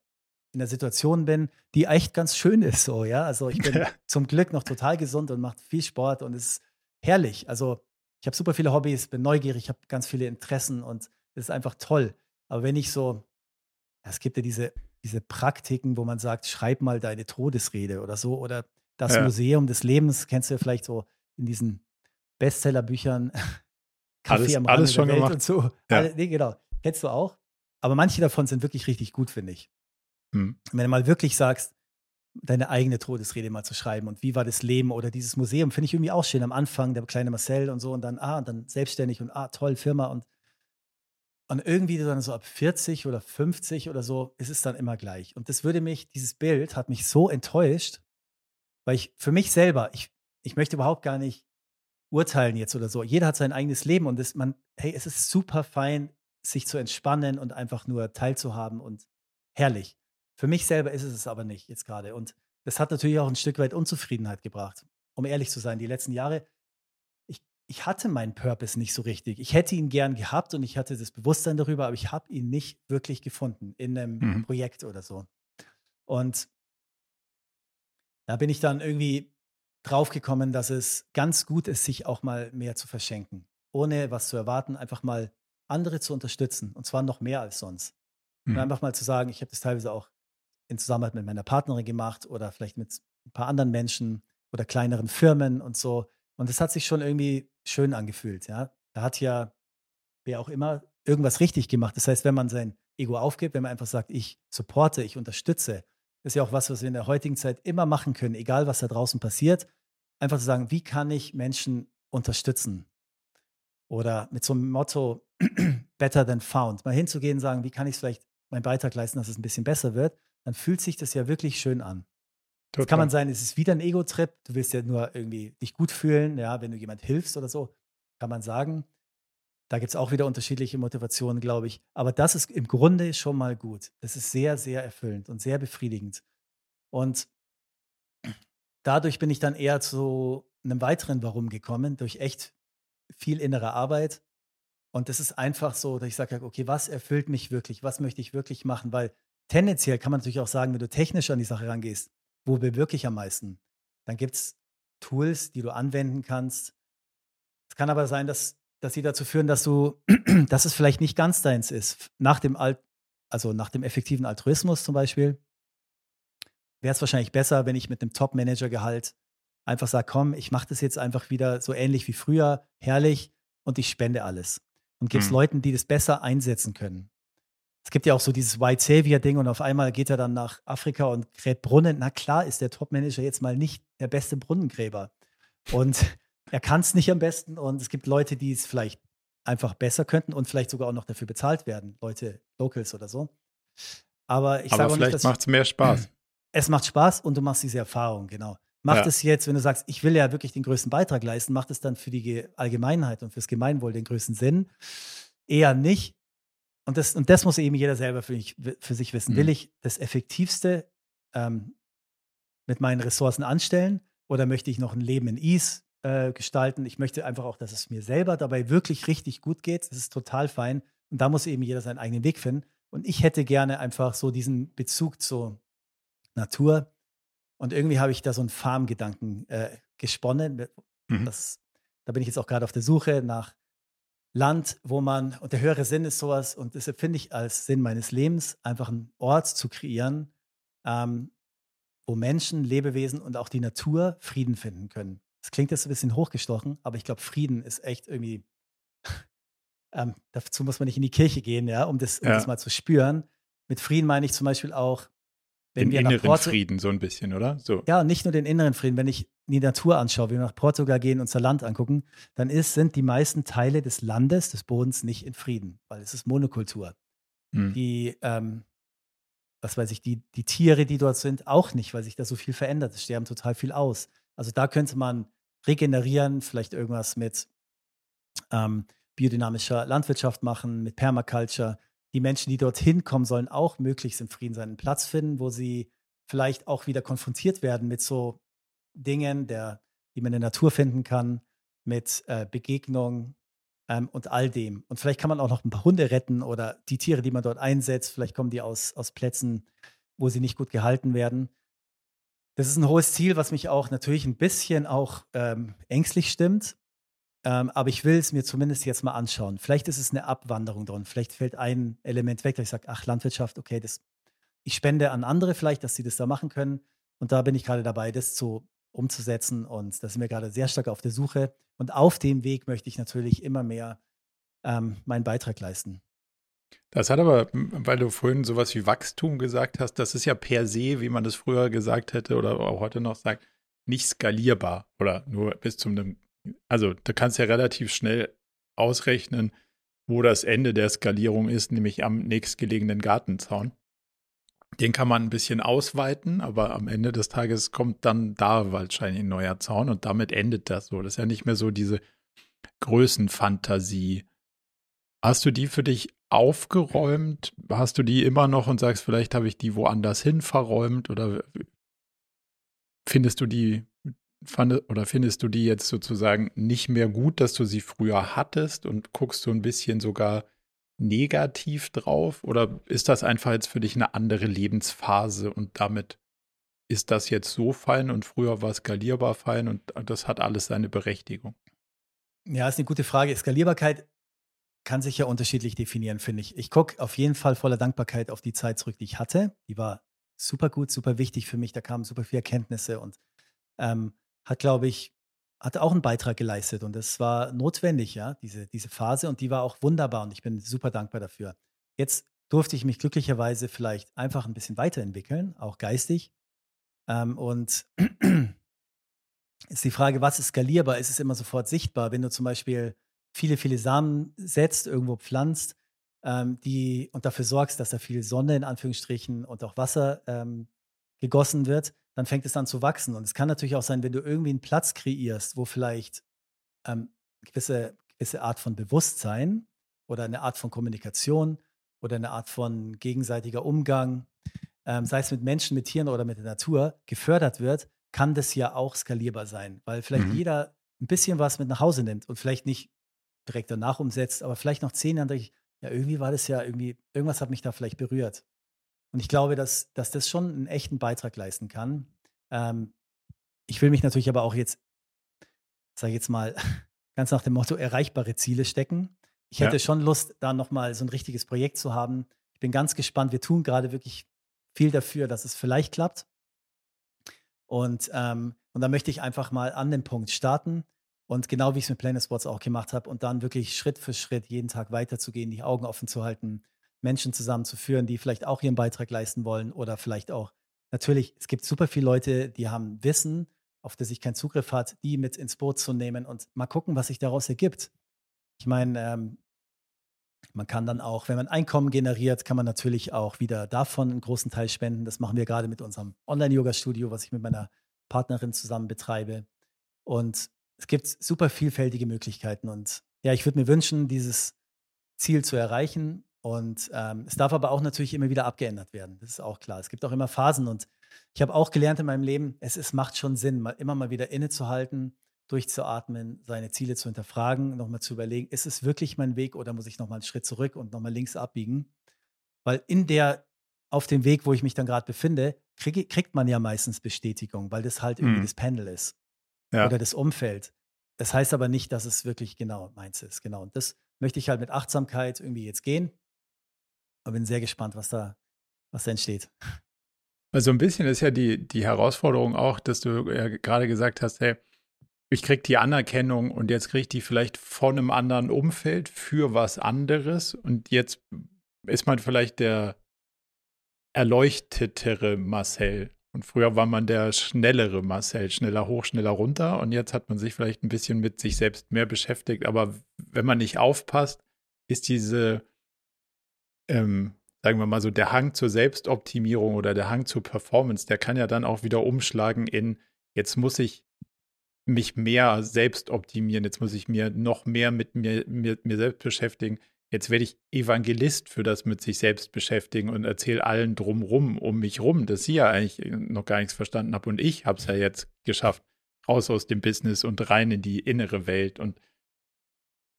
in der Situation bin, die echt ganz schön ist, so, ja. Also ich bin zum Glück noch total gesund und mache viel Sport und es ist herrlich. Also ich habe super viele Hobbys, bin neugierig, habe ganz viele Interessen und es ist einfach toll. Aber wenn ich so, es gibt ja diese, diese Praktiken, wo man sagt, schreib mal deine Todesrede oder so, oder das ja. Museum des Lebens, kennst du ja vielleicht so in diesen Bestsellerbüchern, Kaffee alles, am Rande alles schon gemacht. und so. Ja. Nee, genau. Kennst du auch? Aber manche davon sind wirklich richtig gut, finde ich. Mhm. Wenn du mal wirklich sagst, deine eigene Todesrede mal zu schreiben und wie war das Leben oder dieses Museum, finde ich irgendwie auch schön am Anfang, der kleine Marcel und so und dann, ah, und dann selbstständig und ah, toll, Firma und Und irgendwie dann so ab 40 oder 50 oder so ist es dann immer gleich. Und das würde mich, dieses Bild hat mich so enttäuscht, weil ich für mich selber, ich, ich möchte überhaupt gar nicht urteilen jetzt oder so. Jeder hat sein eigenes Leben und das, man, hey, es ist super fein, sich zu entspannen und einfach nur teilzuhaben und herrlich. Für mich selber ist es es aber nicht jetzt gerade. Und das hat natürlich auch ein Stück weit Unzufriedenheit gebracht. Um ehrlich zu sein, die letzten Jahre, ich, ich hatte meinen Purpose nicht so richtig. Ich hätte ihn gern gehabt und ich hatte das Bewusstsein darüber, aber ich habe ihn nicht wirklich gefunden in einem mhm. Projekt oder so. Und da bin ich dann irgendwie draufgekommen, dass es ganz gut ist, sich auch mal mehr zu verschenken. Ohne was zu erwarten, einfach mal andere zu unterstützen. Und zwar noch mehr als sonst. Mhm. Und einfach mal zu sagen, ich habe das teilweise auch in Zusammenarbeit mit meiner Partnerin gemacht oder vielleicht mit ein paar anderen Menschen oder kleineren Firmen und so. Und es hat sich schon irgendwie schön angefühlt, ja. Da hat ja wer auch immer irgendwas richtig gemacht. Das heißt, wenn man sein Ego aufgibt, wenn man einfach sagt, ich supporte, ich unterstütze, ist ja auch was, was wir in der heutigen Zeit immer machen können, egal was da draußen passiert. Einfach zu sagen, wie kann ich Menschen unterstützen? Oder mit so einem Motto, better than found, mal hinzugehen und sagen, wie kann ich vielleicht meinen Beitrag leisten, dass es ein bisschen besser wird, dann fühlt sich das ja wirklich schön an. Das kann man sein, es ist wieder ein Ego-Trip, du willst ja nur irgendwie dich gut fühlen, ja, wenn du jemand hilfst oder so, kann man sagen. Da gibt es auch wieder unterschiedliche Motivationen, glaube ich. Aber das ist im Grunde schon mal gut. Das ist sehr, sehr erfüllend und sehr befriedigend. Und dadurch bin ich dann eher zu einem weiteren Warum gekommen, durch echt viel innere Arbeit. Und das ist einfach so, dass ich sage, okay, was erfüllt mich wirklich? Was möchte ich wirklich machen? Weil tendenziell kann man natürlich auch sagen, wenn du technisch an die Sache rangehst, wo bewirke ich am meisten? Dann gibt es Tools, die du anwenden kannst. Es kann aber sein, dass, dass sie dazu führen, dass du, dass es vielleicht nicht ganz deins ist. Nach dem Alt, also nach dem effektiven Altruismus zum Beispiel, wäre es wahrscheinlich besser, wenn ich mit einem Top-Manager-Gehalt einfach sage, komm, ich mache das jetzt einfach wieder so ähnlich wie früher, herrlich, und ich spende alles. Und gibt es hm. Leuten, die das besser einsetzen können es gibt ja auch so dieses White Savior-Ding und auf einmal geht er dann nach Afrika und gräbt Brunnen. Na klar ist der Top-Manager jetzt mal nicht der beste Brunnengräber. Und er kann es nicht am besten. Und es gibt Leute, die es vielleicht einfach besser könnten und vielleicht sogar auch noch dafür bezahlt werden. Leute, Locals oder so. Aber ich sage vielleicht macht es mehr Spaß. Es macht Spaß und du machst diese Erfahrung, genau. Macht ja. es jetzt, wenn du sagst, ich will ja wirklich den größten Beitrag leisten, macht es dann für die Allgemeinheit und fürs Gemeinwohl den größten Sinn? Eher nicht. Und das, und das muss eben jeder selber für, mich, für sich wissen. Mhm. Will ich das Effektivste ähm, mit meinen Ressourcen anstellen oder möchte ich noch ein Leben in Ease äh, gestalten? Ich möchte einfach auch, dass es mir selber dabei wirklich richtig gut geht. Das ist total fein. Und da muss eben jeder seinen eigenen Weg finden. Und ich hätte gerne einfach so diesen Bezug zur Natur. Und irgendwie habe ich da so einen Farmgedanken äh, gesponnen. Mhm. Das, da bin ich jetzt auch gerade auf der Suche nach Land, wo man, und der höhere Sinn ist sowas, und deshalb finde ich als Sinn meines Lebens, einfach einen Ort zu kreieren, ähm, wo Menschen, Lebewesen und auch die Natur Frieden finden können. Das klingt jetzt ein bisschen hochgestochen, aber ich glaube, Frieden ist echt irgendwie, ähm, dazu muss man nicht in die Kirche gehen, ja, um das, um ja. das mal zu spüren. Mit Frieden meine ich zum Beispiel auch, wenn den wir inneren Porto Frieden so ein bisschen, oder? So. Ja, nicht nur den inneren Frieden. Wenn ich die Natur anschaue, wenn wir nach Portugal gehen und unser Land angucken, dann ist, sind die meisten Teile des Landes, des Bodens nicht in Frieden, weil es ist Monokultur. Hm. Die, ähm, was weiß ich, die, die Tiere, die dort sind, auch nicht, weil sich da so viel verändert. Es sterben total viel aus. Also da könnte man regenerieren, vielleicht irgendwas mit ähm, biodynamischer Landwirtschaft machen, mit Permaculture. Die Menschen, die dorthin kommen, sollen auch möglichst im Frieden seinen Platz finden, wo sie vielleicht auch wieder konfrontiert werden mit so Dingen, der, die man in der Natur finden kann, mit äh, Begegnung ähm, und all dem. Und vielleicht kann man auch noch ein paar Hunde retten oder die Tiere, die man dort einsetzt, vielleicht kommen die aus, aus Plätzen, wo sie nicht gut gehalten werden. Das ist ein hohes Ziel, was mich auch natürlich ein bisschen auch ähm, ängstlich stimmt. Ähm, aber ich will es mir zumindest jetzt mal anschauen. Vielleicht ist es eine Abwanderung drin. Vielleicht fällt ein Element weg, dass ich sage, ach, Landwirtschaft, okay, das, ich spende an andere vielleicht, dass sie das da machen können. Und da bin ich gerade dabei, das zu umzusetzen. Und da sind wir gerade sehr stark auf der Suche. Und auf dem Weg möchte ich natürlich immer mehr ähm, meinen Beitrag leisten. Das hat aber, weil du vorhin sowas wie Wachstum gesagt hast, das ist ja per se, wie man das früher gesagt hätte oder auch heute noch sagt, nicht skalierbar oder nur bis zu einem, also du kannst ja relativ schnell ausrechnen, wo das Ende der Skalierung ist, nämlich am nächstgelegenen Gartenzaun. Den kann man ein bisschen ausweiten, aber am Ende des Tages kommt dann da wahrscheinlich ein neuer Zaun und damit endet das so. Das ist ja nicht mehr so diese Größenfantasie. Hast du die für dich aufgeräumt? Hast du die immer noch und sagst, vielleicht habe ich die woanders hin verräumt oder findest du die fand, oder findest du die jetzt sozusagen nicht mehr gut, dass du sie früher hattest und guckst du ein bisschen sogar negativ drauf? Oder ist das einfach jetzt für dich eine andere Lebensphase und damit ist das jetzt so fein und früher war skalierbar fein und das hat alles seine Berechtigung? Ja, ist eine gute Frage. Skalierbarkeit kann sich ja unterschiedlich definieren, finde ich. Ich gucke auf jeden Fall voller Dankbarkeit auf die Zeit zurück, die ich hatte. Die war super gut, super wichtig für mich. Da kamen super viele Erkenntnisse und ähm, hat, glaube ich, hat auch einen Beitrag geleistet und es war notwendig, ja, diese, diese Phase und die war auch wunderbar und ich bin super dankbar dafür. Jetzt durfte ich mich glücklicherweise vielleicht einfach ein bisschen weiterentwickeln, auch geistig. Ähm, und ist die Frage, was ist skalierbar? Ist es immer sofort sichtbar? Wenn du zum Beispiel viele, viele Samen setzt, irgendwo pflanzt, ähm, die und dafür sorgst, dass da viel Sonne in Anführungsstrichen und auch Wasser ähm, gegossen wird, dann fängt es an zu wachsen. Und es kann natürlich auch sein, wenn du irgendwie einen Platz kreierst, wo vielleicht ähm, gewisse, gewisse Art von Bewusstsein oder eine Art von Kommunikation oder eine Art von gegenseitiger Umgang, ähm, sei es mit Menschen, mit Tieren oder mit der Natur, gefördert wird, kann das ja auch skalierbar sein, weil vielleicht mhm. jeder ein bisschen was mit nach Hause nimmt und vielleicht nicht direkt danach umsetzt, aber vielleicht noch zehn Jahre denke ich, ja, irgendwie war das ja irgendwie, irgendwas hat mich da vielleicht berührt. Und ich glaube, dass, dass das schon einen echten Beitrag leisten kann. Ähm, ich will mich natürlich aber auch jetzt, sage ich jetzt mal, ganz nach dem Motto erreichbare Ziele stecken. Ich hätte ja. schon Lust, da nochmal so ein richtiges Projekt zu haben. Ich bin ganz gespannt. Wir tun gerade wirklich viel dafür, dass es vielleicht klappt. Und, ähm, und da möchte ich einfach mal an dem Punkt starten und genau wie ich es mit Planet Sports auch gemacht habe und dann wirklich Schritt für Schritt jeden Tag weiterzugehen, die Augen offen zu halten, Menschen zusammenzuführen, die vielleicht auch ihren Beitrag leisten wollen oder vielleicht auch, natürlich, es gibt super viele Leute, die haben Wissen, auf das ich keinen Zugriff hat, die mit ins Boot zu nehmen und mal gucken, was sich daraus ergibt. Ich meine, ähm, man kann dann auch, wenn man Einkommen generiert, kann man natürlich auch wieder davon einen großen Teil spenden. Das machen wir gerade mit unserem Online-Yoga-Studio, was ich mit meiner Partnerin zusammen betreibe. Und es gibt super vielfältige Möglichkeiten. Und ja, ich würde mir wünschen, dieses Ziel zu erreichen und ähm, es darf aber auch natürlich immer wieder abgeändert werden. Das ist auch klar. Es gibt auch immer Phasen und ich habe auch gelernt in meinem Leben, es ist, macht schon Sinn, mal, immer mal wieder innezuhalten, durchzuatmen, seine Ziele zu hinterfragen, nochmal zu überlegen, ist es wirklich mein Weg oder muss ich nochmal einen Schritt zurück und nochmal links abbiegen? Weil in der, auf dem Weg, wo ich mich dann gerade befinde, krieg, kriegt man ja meistens Bestätigung, weil das halt irgendwie mhm. das Panel ist ja. oder das Umfeld. Das heißt aber nicht, dass es wirklich genau meins ist. Genau. Und das möchte ich halt mit Achtsamkeit irgendwie jetzt gehen bin sehr gespannt, was da, was da entsteht. Also ein bisschen ist ja die, die Herausforderung auch, dass du ja gerade gesagt hast, hey, ich kriege die Anerkennung und jetzt kriege ich die vielleicht von einem anderen Umfeld für was anderes und jetzt ist man vielleicht der erleuchtetere Marcel. Und früher war man der schnellere Marcel, schneller hoch, schneller runter. Und jetzt hat man sich vielleicht ein bisschen mit sich selbst mehr beschäftigt. Aber wenn man nicht aufpasst, ist diese ähm, sagen wir mal so, der Hang zur Selbstoptimierung oder der Hang zur Performance, der kann ja dann auch wieder umschlagen in, jetzt muss ich mich mehr selbst optimieren, jetzt muss ich mir noch mehr mit mir, mit mir selbst beschäftigen. Jetzt werde ich Evangelist für das mit sich selbst beschäftigen und erzähle allen drumrum um mich rum, dass sie ja eigentlich noch gar nichts verstanden haben. Und ich habe es ja jetzt geschafft, raus aus dem Business und rein in die innere Welt. Und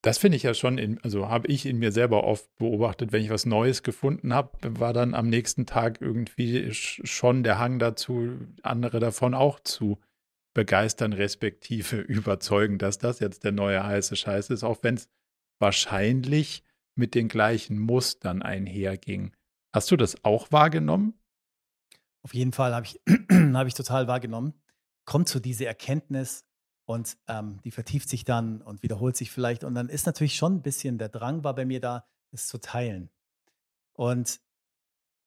das finde ich ja schon, in, also habe ich in mir selber oft beobachtet, wenn ich was Neues gefunden habe, war dann am nächsten Tag irgendwie schon der Hang dazu, andere davon auch zu begeistern, respektive überzeugen, dass das jetzt der neue heiße Scheiß ist, auch wenn es wahrscheinlich mit den gleichen Mustern einherging. Hast du das auch wahrgenommen? Auf jeden Fall habe ich, hab ich total wahrgenommen. Kommt zu dieser Erkenntnis, und ähm, die vertieft sich dann und wiederholt sich vielleicht. Und dann ist natürlich schon ein bisschen der Drang war bei mir da, es zu teilen. Und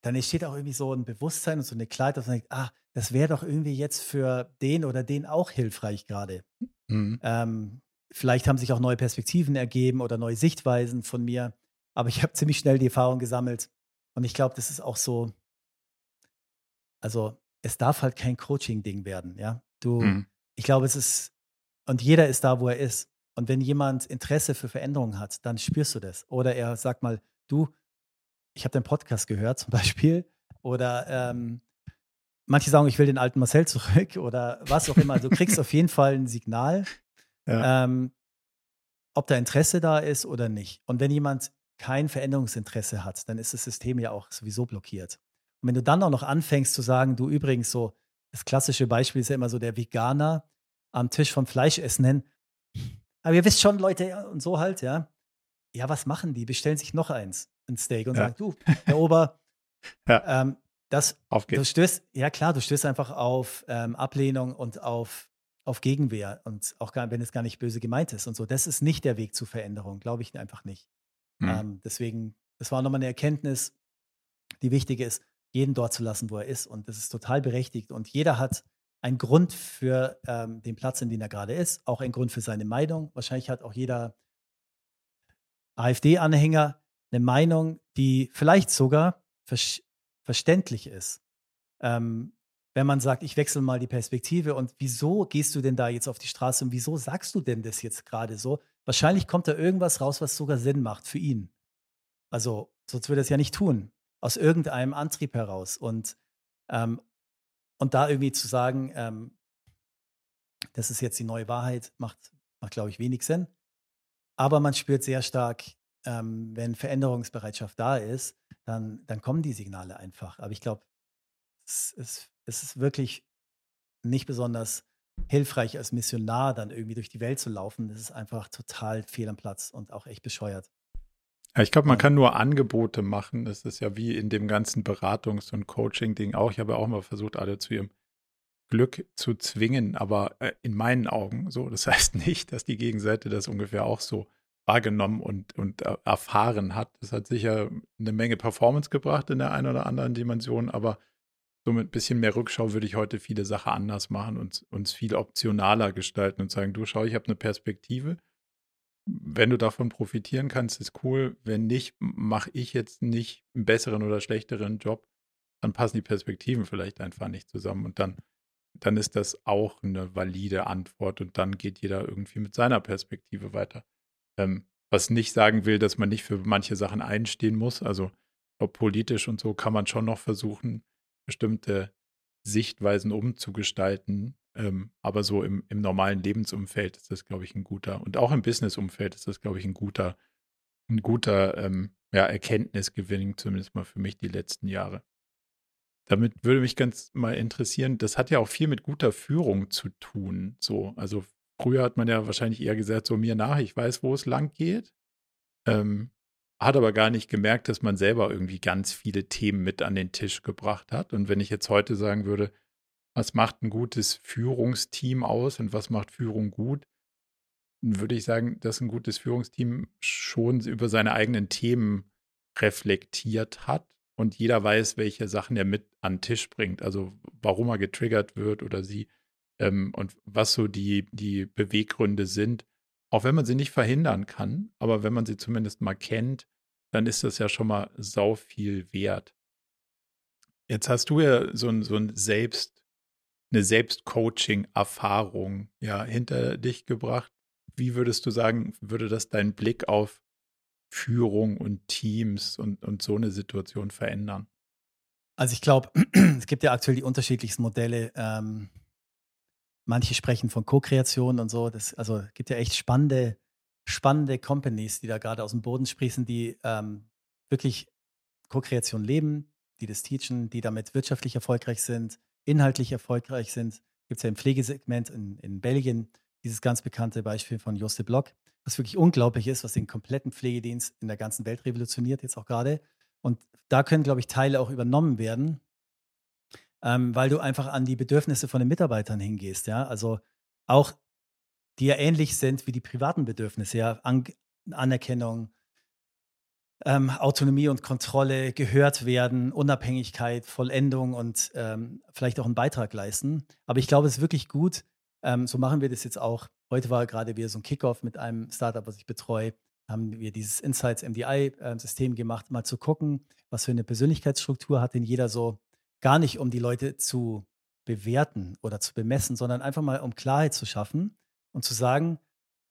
dann entsteht auch irgendwie so ein Bewusstsein und so eine Klarheit, dass man denkt, ah, das wäre doch irgendwie jetzt für den oder den auch hilfreich gerade. Mhm. Ähm, vielleicht haben sich auch neue Perspektiven ergeben oder neue Sichtweisen von mir. Aber ich habe ziemlich schnell die Erfahrung gesammelt. Und ich glaube, das ist auch so, also es darf halt kein Coaching-Ding werden, ja. Du, mhm. ich glaube, es ist, und jeder ist da, wo er ist. Und wenn jemand Interesse für Veränderungen hat, dann spürst du das. Oder er sagt mal, du, ich habe deinen Podcast gehört zum Beispiel. Oder ähm, manche sagen, ich will den alten Marcel zurück oder was auch immer. Du kriegst auf jeden Fall ein Signal, ja. ähm, ob da Interesse da ist oder nicht. Und wenn jemand kein Veränderungsinteresse hat, dann ist das System ja auch sowieso blockiert. Und wenn du dann auch noch anfängst zu sagen, du übrigens so, das klassische Beispiel ist ja immer so der Veganer am Tisch vom Fleischessen nennen. Aber ihr wisst schon, Leute, und so halt, ja. Ja, was machen die? Bestellen sich noch eins, ein Steak und ja. sagen, du, Herr Ober, ja. ähm, das, auf geht's. du stößt, ja klar, du stößt einfach auf ähm, Ablehnung und auf, auf Gegenwehr und auch gar, wenn es gar nicht böse gemeint ist und so. Das ist nicht der Weg zur Veränderung, glaube ich einfach nicht. Mhm. Ähm, deswegen, das war nochmal eine Erkenntnis, die wichtig ist, jeden dort zu lassen, wo er ist. Und das ist total berechtigt. Und jeder hat einen Grund für ähm, den Platz, in dem er gerade ist, auch einen Grund für seine Meinung. Wahrscheinlich hat auch jeder AfD-Anhänger eine Meinung, die vielleicht sogar ver verständlich ist. Ähm, wenn man sagt, ich wechsle mal die Perspektive und wieso gehst du denn da jetzt auf die Straße und wieso sagst du denn das jetzt gerade so? Wahrscheinlich kommt da irgendwas raus, was sogar Sinn macht für ihn. Also, sonst würde er es ja nicht tun. Aus irgendeinem Antrieb heraus. Und, ähm, und da irgendwie zu sagen, ähm, das ist jetzt die neue Wahrheit, macht, macht glaube ich, wenig Sinn. Aber man spürt sehr stark, ähm, wenn Veränderungsbereitschaft da ist, dann, dann kommen die Signale einfach. Aber ich glaube, es, es, es ist wirklich nicht besonders hilfreich als Missionar dann irgendwie durch die Welt zu laufen. Das ist einfach total fehl am Platz und auch echt bescheuert. Ja, ich glaube, man kann nur Angebote machen. Das ist ja wie in dem ganzen Beratungs- und Coaching-Ding auch. Ich habe ja auch mal versucht, alle zu ihrem Glück zu zwingen, aber äh, in meinen Augen so. Das heißt nicht, dass die Gegenseite das ungefähr auch so wahrgenommen und, und äh, erfahren hat. Das hat sicher eine Menge Performance gebracht in der einen oder anderen Dimension, aber so mit ein bisschen mehr Rückschau würde ich heute viele Sachen anders machen und uns viel optionaler gestalten und sagen, du schau, ich habe eine Perspektive. Wenn du davon profitieren kannst, ist cool. Wenn nicht, mache ich jetzt nicht einen besseren oder schlechteren Job, dann passen die Perspektiven vielleicht einfach nicht zusammen und dann dann ist das auch eine valide Antwort und dann geht jeder irgendwie mit seiner Perspektive weiter. Ähm, was nicht sagen will, dass man nicht für manche Sachen einstehen muss. Also ob politisch und so kann man schon noch versuchen, bestimmte Sichtweisen umzugestalten. Ähm, aber so im, im normalen Lebensumfeld ist das, glaube ich, ein guter, und auch im Businessumfeld ist das, glaube ich, ein guter, ein guter ähm, ja, Erkenntnisgewinn, zumindest mal für mich die letzten Jahre. Damit würde mich ganz mal interessieren, das hat ja auch viel mit guter Führung zu tun. So, also Früher hat man ja wahrscheinlich eher gesagt, so mir nach, ich weiß, wo es lang geht. Ähm, hat aber gar nicht gemerkt, dass man selber irgendwie ganz viele Themen mit an den Tisch gebracht hat. Und wenn ich jetzt heute sagen würde, was macht ein gutes Führungsteam aus und was macht Führung gut, dann würde ich sagen, dass ein gutes Führungsteam schon über seine eigenen Themen reflektiert hat und jeder weiß, welche Sachen er mit an den Tisch bringt. Also warum er getriggert wird oder sie ähm, und was so die, die Beweggründe sind. Auch wenn man sie nicht verhindern kann, aber wenn man sie zumindest mal kennt, dann ist das ja schon mal sau viel wert. Jetzt hast du ja so ein, so ein Selbst, eine Selbstcoaching-Erfahrung ja hinter dich gebracht. Wie würdest du sagen, würde das deinen Blick auf Führung und Teams und, und so eine Situation verändern? Also ich glaube, es gibt ja aktuell die unterschiedlichsten Modelle. Ähm, Manche sprechen von Co-Kreation und so. Das, also gibt ja echt spannende, spannende Companies, die da gerade aus dem Boden sprießen, die ähm, wirklich Co-Kreation leben, die das teachen, die damit wirtschaftlich erfolgreich sind, inhaltlich erfolgreich sind. Gibt es ja im Pflegesegment in, in Belgien dieses ganz bekannte Beispiel von Joste Block, was wirklich unglaublich ist, was den kompletten Pflegedienst in der ganzen Welt revolutioniert, jetzt auch gerade. Und da können, glaube ich, Teile auch übernommen werden, ähm, weil du einfach an die Bedürfnisse von den Mitarbeitern hingehst. Ja? Also auch die ja ähnlich sind wie die privaten Bedürfnisse, ja, an Anerkennung, ähm, Autonomie und Kontrolle, gehört werden, Unabhängigkeit, Vollendung und ähm, vielleicht auch einen Beitrag leisten. Aber ich glaube, es ist wirklich gut, Ähm, so machen wir das jetzt auch. Heute war gerade wieder so ein Kickoff mit einem Startup, was ich betreue. Haben wir dieses Insights MDI-System äh, gemacht, mal zu gucken, was für eine Persönlichkeitsstruktur hat denn jeder so. Gar nicht, um die Leute zu bewerten oder zu bemessen, sondern einfach mal, um Klarheit zu schaffen und zu sagen,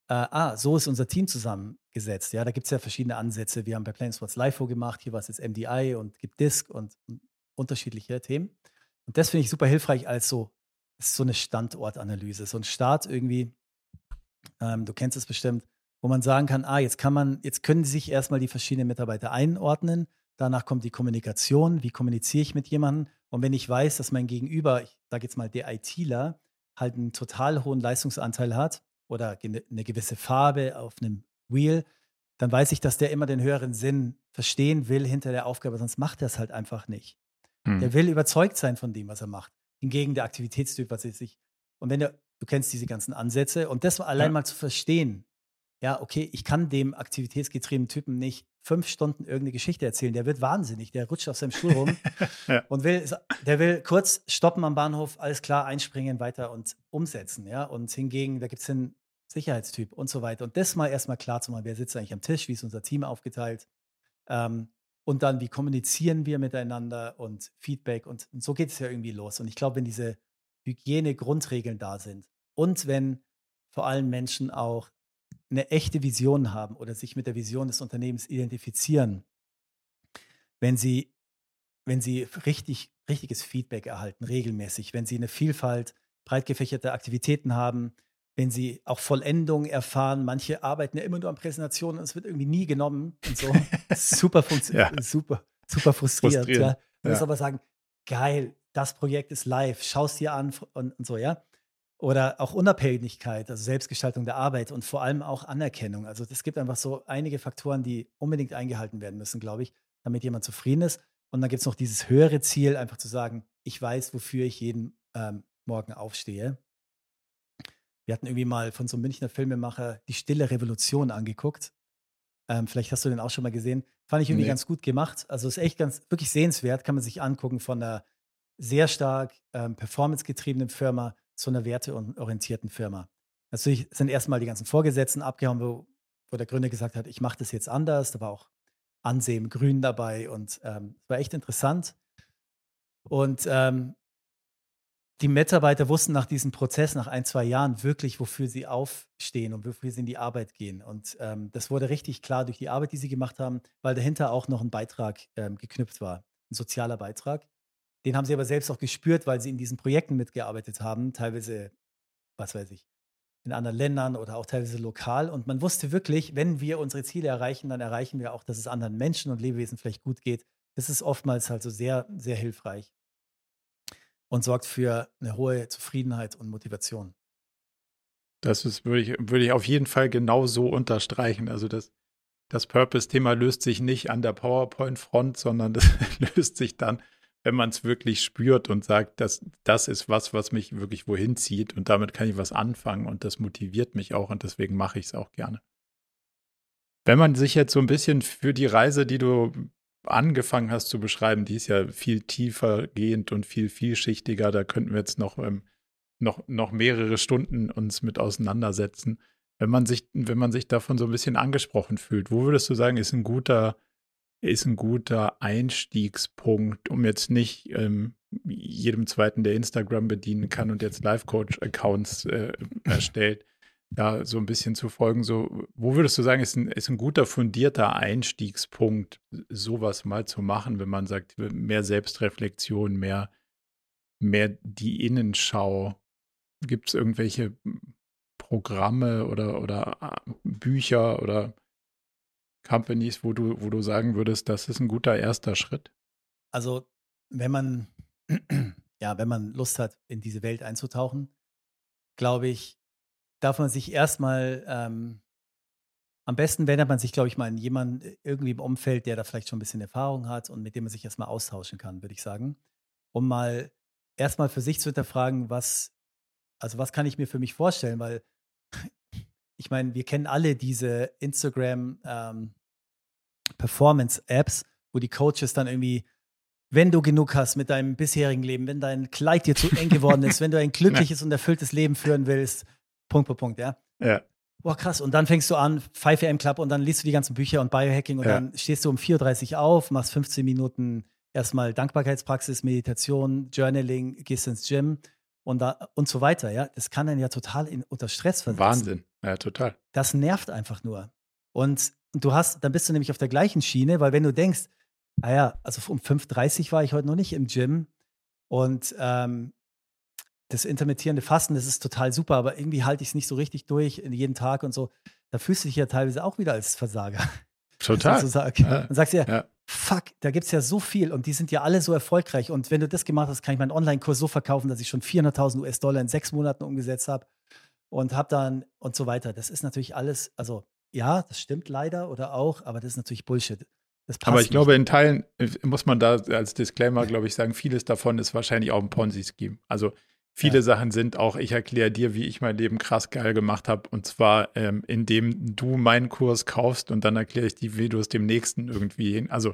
äh, ah, so ist unser Team zusammengesetzt. Ja, da gibt es ja verschiedene Ansätze. Wir haben bei Planeswords LIFO gemacht, hier war es jetzt MDI und gibt Disk und, und unterschiedliche Themen. Und das finde ich super hilfreich als so, so eine Standortanalyse, so ein Start irgendwie, ähm, du kennst es bestimmt, wo man sagen kann, ah, jetzt kann man, jetzt können sich erstmal die verschiedenen Mitarbeiter einordnen, danach kommt die Kommunikation, wie kommuniziere ich mit jemandem und wenn ich weiß, dass mein Gegenüber, ich sage jetzt mal der ITler, halt einen total hohen Leistungsanteil hat, oder eine gewisse Farbe auf einem Wheel, dann weiß ich, dass der immer den höheren Sinn verstehen will hinter der Aufgabe, sonst macht er es halt einfach nicht. Hm. Der will überzeugt sein von dem, was er macht. Hingegen der Aktivitätstyp, was ist sich. Und wenn du, du kennst diese ganzen Ansätze und das allein ja. mal zu verstehen, ja, okay, ich kann dem aktivitätsgetriebenen Typen nicht fünf Stunden irgendeine Geschichte erzählen. Der wird wahnsinnig, der rutscht auf seinem Stuhl rum ja. und will, der will kurz stoppen am Bahnhof, alles klar, einspringen, weiter und umsetzen, ja. Und hingegen, da gibt es den Sicherheitstyp und so weiter. Und das mal erstmal klar zu machen, wer sitzt eigentlich am Tisch, wie ist unser Team aufgeteilt. Ähm, und dann, wie kommunizieren wir miteinander und Feedback und, und so geht es ja irgendwie los. Und ich glaube, wenn diese Hygiene-Grundregeln da sind und wenn vor allem Menschen auch eine echte Vision haben oder sich mit der Vision des Unternehmens identifizieren, wenn sie, wenn sie richtig, richtiges Feedback erhalten, regelmäßig, wenn sie eine Vielfalt breit gefächerte Aktivitäten haben, wenn sie auch Vollendung erfahren. Manche arbeiten ja immer nur an Präsentationen und es wird irgendwie nie genommen und so. super, ja. super, super frustriert. Ja. Du musst aber sagen, geil, das Projekt ist live, schau es dir an und, und so, ja. Oder auch Unabhängigkeit, also Selbstgestaltung der Arbeit und vor allem auch Anerkennung. Also es gibt einfach so einige Faktoren, die unbedingt eingehalten werden müssen, glaube ich, damit jemand zufrieden ist. Und dann gibt es noch dieses höhere Ziel, einfach zu sagen, ich weiß, wofür ich jeden ähm, Morgen aufstehe. Wir hatten irgendwie mal von so einem Münchner Filmemacher die Stille Revolution angeguckt. Ähm, vielleicht hast du den auch schon mal gesehen. Fand ich irgendwie nee. ganz gut gemacht. Also ist echt ganz, wirklich sehenswert, kann man sich angucken von einer sehr stark ähm, performancegetriebenen Firma zu einer werteorientierten Firma. Natürlich sind erstmal die ganzen Vorgesetzten abgehauen, wo, wo der Gründer gesagt hat, ich mache das jetzt anders. Da war auch Ansehen Grün dabei und ähm, war echt interessant. Und ähm, die Mitarbeiter wussten nach diesem Prozess, nach ein, zwei Jahren wirklich, wofür sie aufstehen und wofür sie in die Arbeit gehen. Und ähm, das wurde richtig klar durch die Arbeit, die sie gemacht haben, weil dahinter auch noch ein Beitrag ähm, geknüpft war, ein sozialer Beitrag. Den haben sie aber selbst auch gespürt, weil sie in diesen Projekten mitgearbeitet haben, teilweise, was weiß ich, in anderen Ländern oder auch teilweise lokal. Und man wusste wirklich, wenn wir unsere Ziele erreichen, dann erreichen wir auch, dass es anderen Menschen und Lebewesen vielleicht gut geht. Das ist oftmals halt so sehr, sehr hilfreich und sorgt für eine hohe Zufriedenheit und Motivation. Das ist, würde ich, würde ich auf jeden Fall genau so unterstreichen. Also das, das Purpose-Thema löst sich nicht an der PowerPoint-Front, sondern das löst sich dann, wenn man es wirklich spürt und sagt, dass das ist was, was mich wirklich wohin zieht und damit kann ich was anfangen und das motiviert mich auch und deswegen mache ich es auch gerne. Wenn man sich jetzt so ein bisschen für die Reise, die du angefangen hast zu beschreiben, die ist ja viel tiefer gehend und viel vielschichtiger. Da könnten wir jetzt noch, ähm, noch, noch mehrere Stunden uns mit auseinandersetzen. Wenn man sich, wenn man sich davon so ein bisschen angesprochen fühlt, wo würdest du sagen, ist ein guter, ist ein guter Einstiegspunkt, um jetzt nicht ähm, jedem zweiten, der Instagram bedienen kann und jetzt Life-Coach-Accounts äh, erstellt, da so ein bisschen zu folgen. So, wo würdest du sagen, ist ein, ist ein guter, fundierter Einstiegspunkt, sowas mal zu machen, wenn man sagt, mehr Selbstreflexion, mehr, mehr die Innenschau? Gibt es irgendwelche Programme oder, oder äh, Bücher oder Companies, wo du, wo du sagen würdest, das ist ein guter erster Schritt? Also, wenn man, ja, wenn man Lust hat, in diese Welt einzutauchen, glaube ich, darf man sich erstmal, ähm, am besten wendet man sich, glaube ich, mal an jemanden äh, irgendwie im Umfeld, der da vielleicht schon ein bisschen Erfahrung hat und mit dem man sich erstmal austauschen kann, würde ich sagen. Um mal erstmal für sich zu hinterfragen, was, also was kann ich mir für mich vorstellen, weil ich meine, wir kennen alle diese Instagram ähm, Performance-Apps, wo die Coaches dann irgendwie wenn du genug hast mit deinem bisherigen Leben, wenn dein Kleid dir zu eng geworden ist, wenn du ein glückliches und erfülltes Leben führen willst, Punkt, Punkt, Punkt, ja. Ja. Boah, krass. Und dann fängst du an, 5am Club und dann liest du die ganzen Bücher und Biohacking und Ja. dann stehst du um 4.30 Uhr auf, machst 15 Minuten erstmal Dankbarkeitspraxis, Meditation, Journaling, gehst ins Gym und, da, und so weiter, ja. Das kann dann ja total in, unter Stress versetzen. Wahnsinn. Ja, total. Das nervt einfach nur. Und du hast, dann bist du nämlich auf der gleichen Schiene, weil wenn du denkst, naja, also um 5.30 Uhr war ich heute noch nicht im Gym und ähm, das intermittierende Fasten, das ist total super, aber irgendwie halte ich es nicht so richtig durch in jeden Tag und so. Da fühlst du dich ja teilweise auch wieder als Versager. Total. sozusagen. Ja. Dann sagst du ja, fuck, da gibt es ja so viel und die sind ja alle so erfolgreich. Und wenn du das gemacht hast, kann ich meinen Online-Kurs so verkaufen, dass ich schon 400.000 US-Dollar in sechs Monaten umgesetzt habe und habe dann und so weiter. Das ist natürlich alles, also ja, das stimmt leider oder auch, aber das ist natürlich Bullshit. Das passt Aber ich nicht. glaube, in Teilen äh, muss man da als Disclaimer, glaube ich, sagen, vieles davon ist wahrscheinlich auch ein Ponzi-Scheme. Also viele Ja. Sachen sind auch, ich erkläre dir, wie ich mein Leben krass geil gemacht habe. Und zwar, ähm, indem du meinen Kurs kaufst und dann erkläre ich dir, wie du es dem nächsten irgendwie hin. Also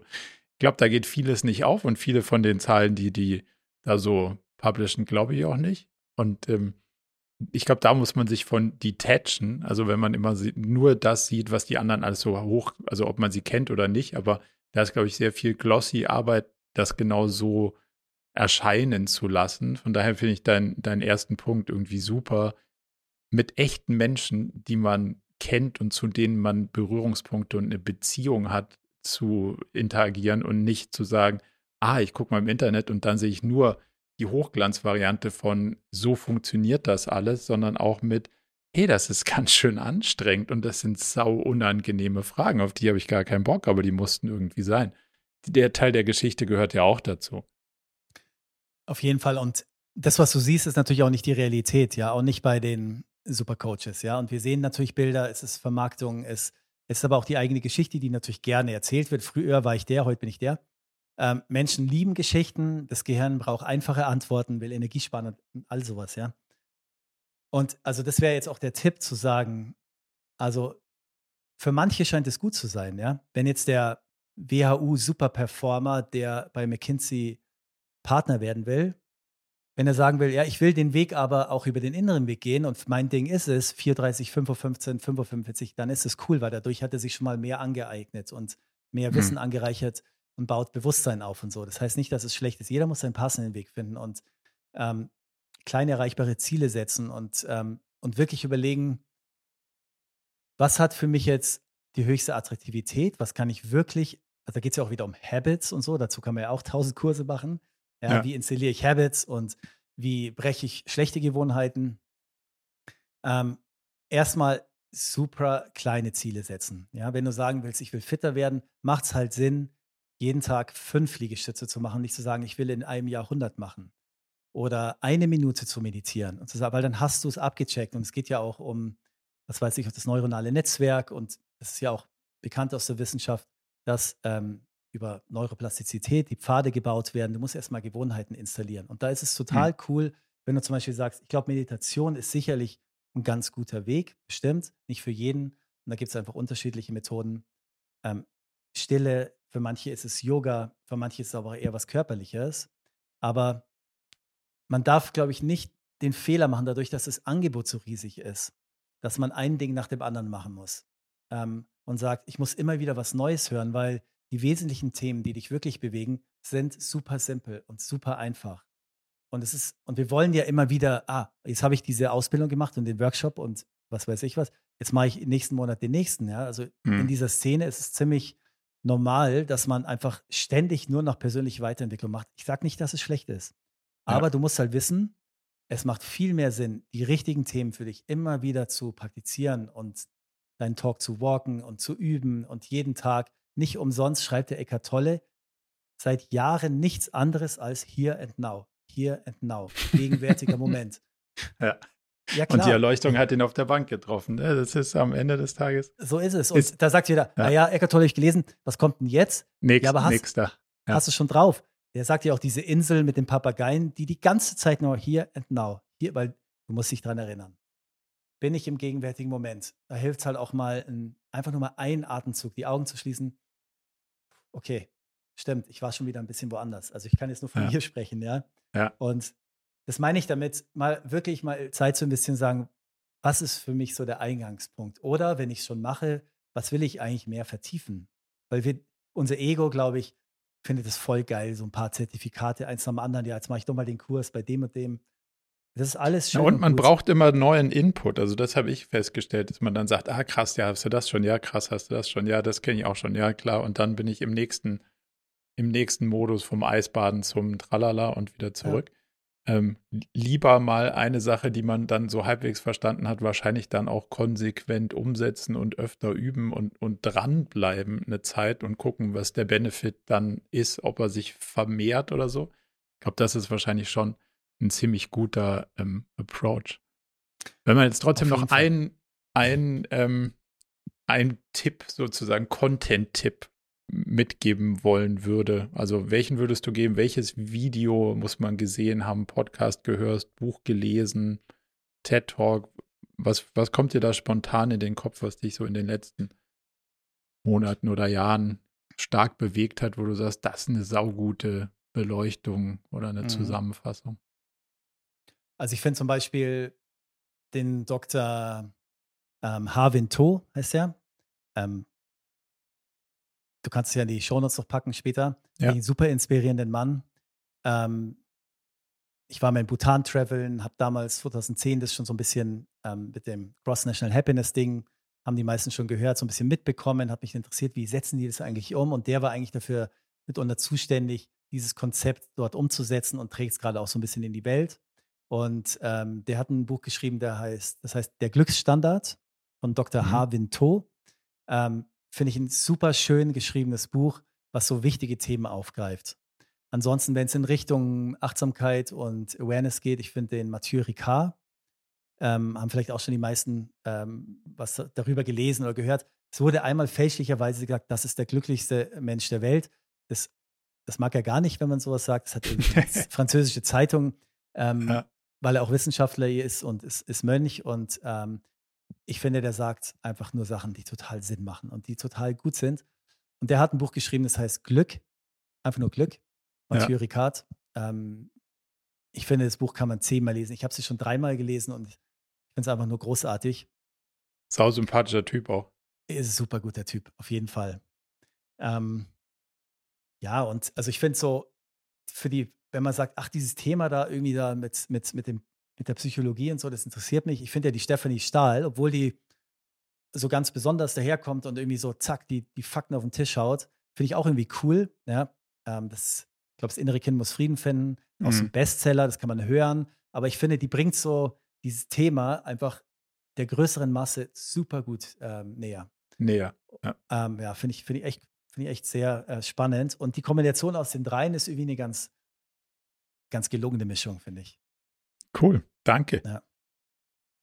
ich glaube, da geht vieles nicht auf und viele von den Zahlen, die die da so publishen, glaube ich auch nicht. Und ähm, ich glaube, da muss man sich von detachen, also wenn man immer nur das sieht, was die anderen alles so hoch, also ob man sie kennt oder nicht, aber da ist, glaube ich, sehr viel glossy Arbeit, das genau so erscheinen zu lassen. Von daher finde ich dein, deinen ersten Punkt irgendwie super, mit echten Menschen, die man kennt und zu denen man Berührungspunkte und eine Beziehung hat, zu interagieren und nicht zu sagen, ah, ich gucke mal im Internet und dann sehe ich nur die Hochglanzvariante von so funktioniert das alles, sondern auch mit, hey, das ist ganz schön anstrengend und das sind sau unangenehme Fragen, auf die habe ich gar keinen Bock, aber die mussten irgendwie sein. Der Teil der Geschichte gehört ja auch dazu. Auf jeden Fall. Und das, was du siehst, ist natürlich auch nicht die Realität, ja, auch nicht bei den Supercoaches, ja. Und wir sehen natürlich Bilder, es ist Vermarktung, es, ist aber auch die eigene Geschichte, die natürlich gerne erzählt wird. Früher war ich der, heute bin ich der. Ähm, Menschen lieben Geschichten, das Gehirn braucht einfache Antworten, will Energie sparen und all sowas, ja. Und also das wäre jetzt auch der Tipp zu sagen, also für manche scheint es gut zu sein, ja. Wenn jetzt der WHU-Superperformer, der bei McKinsey Partner werden will, wenn er sagen will, ja, ich will den Weg aber auch über den inneren Weg gehen und mein Ding ist es, 430, 515, 545, dann ist es cool, weil dadurch hat er sich schon mal mehr angeeignet und mehr Hm. Wissen angereichert und baut Bewusstsein auf und so. Das heißt nicht, dass es schlecht ist. Jeder muss seinen passenden Weg finden und ähm, kleine erreichbare Ziele setzen und, ähm, und wirklich überlegen, was hat für mich jetzt die höchste Attraktivität? Was kann ich wirklich, also da geht es ja auch wieder um Habits und so, dazu kann man ja auch tausend Kurse machen. Ja, Ja. Wie installiere ich Habits und wie breche ich schlechte Gewohnheiten? Ähm, erstmal super kleine Ziele setzen. Ja, wenn du sagen willst, ich will fitter werden, macht es halt Sinn, jeden Tag fünf Liegestütze zu machen, nicht zu sagen, ich will in einem Jahr 100 machen. Oder eine Minute zu meditieren und zu sagen, weil dann hast du es abgecheckt und es geht ja auch um, was weiß ich, das neuronale Netzwerk und das ist ja auch bekannt aus der Wissenschaft, dass ähm, über Neuroplastizität die Pfade gebaut werden. Du musst erstmal Gewohnheiten installieren. Und da ist es total cool, wenn du zum Beispiel sagst, ich glaube, Meditation ist sicherlich ein ganz guter Weg, bestimmt, nicht für jeden. Und da gibt es einfach unterschiedliche Methoden. Ähm, Stille, für manche ist es Yoga, für manche ist es aber eher was Körperliches. Aber man darf, glaube ich, nicht den Fehler machen, dadurch, dass das Angebot so riesig ist, dass man ein Ding nach dem anderen machen muss ähm, und sagt, ich muss immer wieder was Neues hören, weil die wesentlichen Themen, die dich wirklich bewegen, sind super simpel und super einfach. Und es ist, und wir wollen ja immer wieder, ah, jetzt habe ich diese Ausbildung gemacht und den Workshop und was weiß ich was, jetzt mache ich nächsten Monat den nächsten, ja. Also in Hm. dieser Szene ist es ziemlich normal, dass man einfach ständig nur noch persönliche Weiterentwicklung macht. Ich sage nicht, dass es schlecht ist. Ja. Aber du musst halt wissen, es macht viel mehr Sinn, die richtigen Themen für dich immer wieder zu praktizieren und deinen Talk zu walken und zu üben und jeden Tag. Nicht umsonst schreibt der Eckart Tolle seit Jahren nichts anderes als here and now. Here and now. Gegenwärtiger Moment. Ja. Ja, Und die. Erleuchtung hat ihn auf der Bank getroffen. ne? Das ist am Ende des Tages So ist es. Und Ist- da sagt jeder, Ja. naja, Eckart Tolle habe ich gelesen, was kommt denn jetzt? nächst, Ja, aber hast- nächster. Ja. Hast du schon drauf? Der sagt ja auch diese Insel mit den Papageien, die die ganze Zeit nur here and now. Hier, weil du musst dich dran erinnern. Bin ich im gegenwärtigen Moment? Da hilft es halt auch mal, ein, einfach nur mal einen Atemzug, die Augen zu schließen. Okay, stimmt, ich war schon wieder ein bisschen woanders. Also ich kann jetzt nur von Ja. mir sprechen, ja. Ja. Und das meine ich damit, mal wirklich mal Zeit zu ein bisschen sagen, was ist für mich so der Eingangspunkt? Oder wenn ich es schon mache, was will ich eigentlich mehr vertiefen? Weil wir, unser Ego, glaube ich, findet es voll geil, so ein paar Zertifikate, eins nach dem anderen, ja, jetzt mache ich doch mal den Kurs bei dem und dem. Das ist alles Ja, schön. und man gut. braucht immer neuen Input. Also das habe ich festgestellt, dass man dann sagt, ah krass, ja, hast du das schon? Ja, krass, hast du das schon? Ja, das kenne ich auch schon. Ja, klar. Und dann bin ich im nächsten, im nächsten Modus vom Eisbaden zum Tralala und wieder zurück. Ähm, lieber mal eine Sache, die man dann so halbwegs verstanden hat, wahrscheinlich dann auch konsequent umsetzen und öfter üben und, und dranbleiben eine Zeit und gucken, was der Benefit dann ist, ob er sich vermehrt oder so. Ich glaube, das ist wahrscheinlich schon ein ziemlich guter ähm, Approach. Wenn man jetzt trotzdem noch jeden Fall. ein, ein, ähm, ein Tipp, sozusagen Content-Tipp mitgeben wollen würde, also welchen würdest du geben? Welches Video muss man gesehen haben, Podcast gehört, Buch gelesen, TED Talk? Was, was kommt dir da spontan in den Kopf, was dich so in den letzten Monaten oder Jahren stark bewegt hat, wo du sagst, das ist eine saugute Beleuchtung oder eine Mhm. Zusammenfassung? Also ich finde zum Beispiel den Dr. Ähm, Harvin To, heißt er. Ähm, du kannst es ja in die Shownotes noch packen später. Ja. Einen super inspirierenden Mann. Ähm, ich war mal in Bhutan traveln, habe damals 2010 das schon so ein bisschen ähm, mit dem Cross National Happiness Ding, haben die meisten schon gehört, so ein bisschen mitbekommen, hat mich interessiert, wie setzen die das eigentlich um? Und der war eigentlich dafür mitunter zuständig, dieses Konzept dort umzusetzen und trägt es gerade auch so ein bisschen in die Welt. Und ähm, der hat ein Buch geschrieben, der heißt, das heißt Der Glücksstandard von Dr. Mhm. Harvin To. Ähm, Finde ich ein super schön geschriebenes Buch, was so wichtige Themen aufgreift. Ansonsten, wenn es in Richtung Achtsamkeit und Awareness geht, ich finde den Mathieu Ricard, ähm, haben vielleicht auch schon die meisten ähm, was darüber gelesen oder gehört. Es wurde einmal fälschlicherweise gesagt, das ist der glücklichste Mensch der Welt. Das, das mag er gar nicht, wenn man sowas sagt. Das hat eine französische Zeitung, ähm, Ja. Weil er auch Wissenschaftler ist und ist, ist Mönch. Und ähm, ich finde, der sagt einfach nur Sachen, die total Sinn machen und die total gut sind. Und der hat ein Buch geschrieben, das heißt Glück, einfach nur Glück, Mathieu Ricard. Ähm, ich finde, das Buch kann man zehnmal lesen. Ich habe es schon dreimal gelesen und ich finde es einfach nur großartig. Sau sympathischer Typ auch. Er ist ein super guter Typ, auf jeden Fall. Ähm, ja, und also ich finde so, für die, wenn man sagt, ach, dieses Thema da irgendwie da mit, mit, mit, dem, mit der Psychologie und so, das interessiert mich. Ich finde ja die Stephanie Stahl, obwohl die so ganz besonders daherkommt und irgendwie so zack, die, die Fakten auf den Tisch haut, finde ich auch irgendwie cool. Ja, ähm, das, ich glaube, das innere Kind muss Frieden finden. Aus Mhm. dem Bestseller, das kann man hören. Aber ich finde, die bringt so dieses Thema einfach der größeren Masse super gut ähm, näher. Näher. Ähm, ja, finde ich, finde ich echt, finde ich echt sehr äh, spannend. Und die Kombination aus den dreien ist irgendwie eine ganz, ganz gelungene Mischung, finde ich. Cool. Danke. Ja.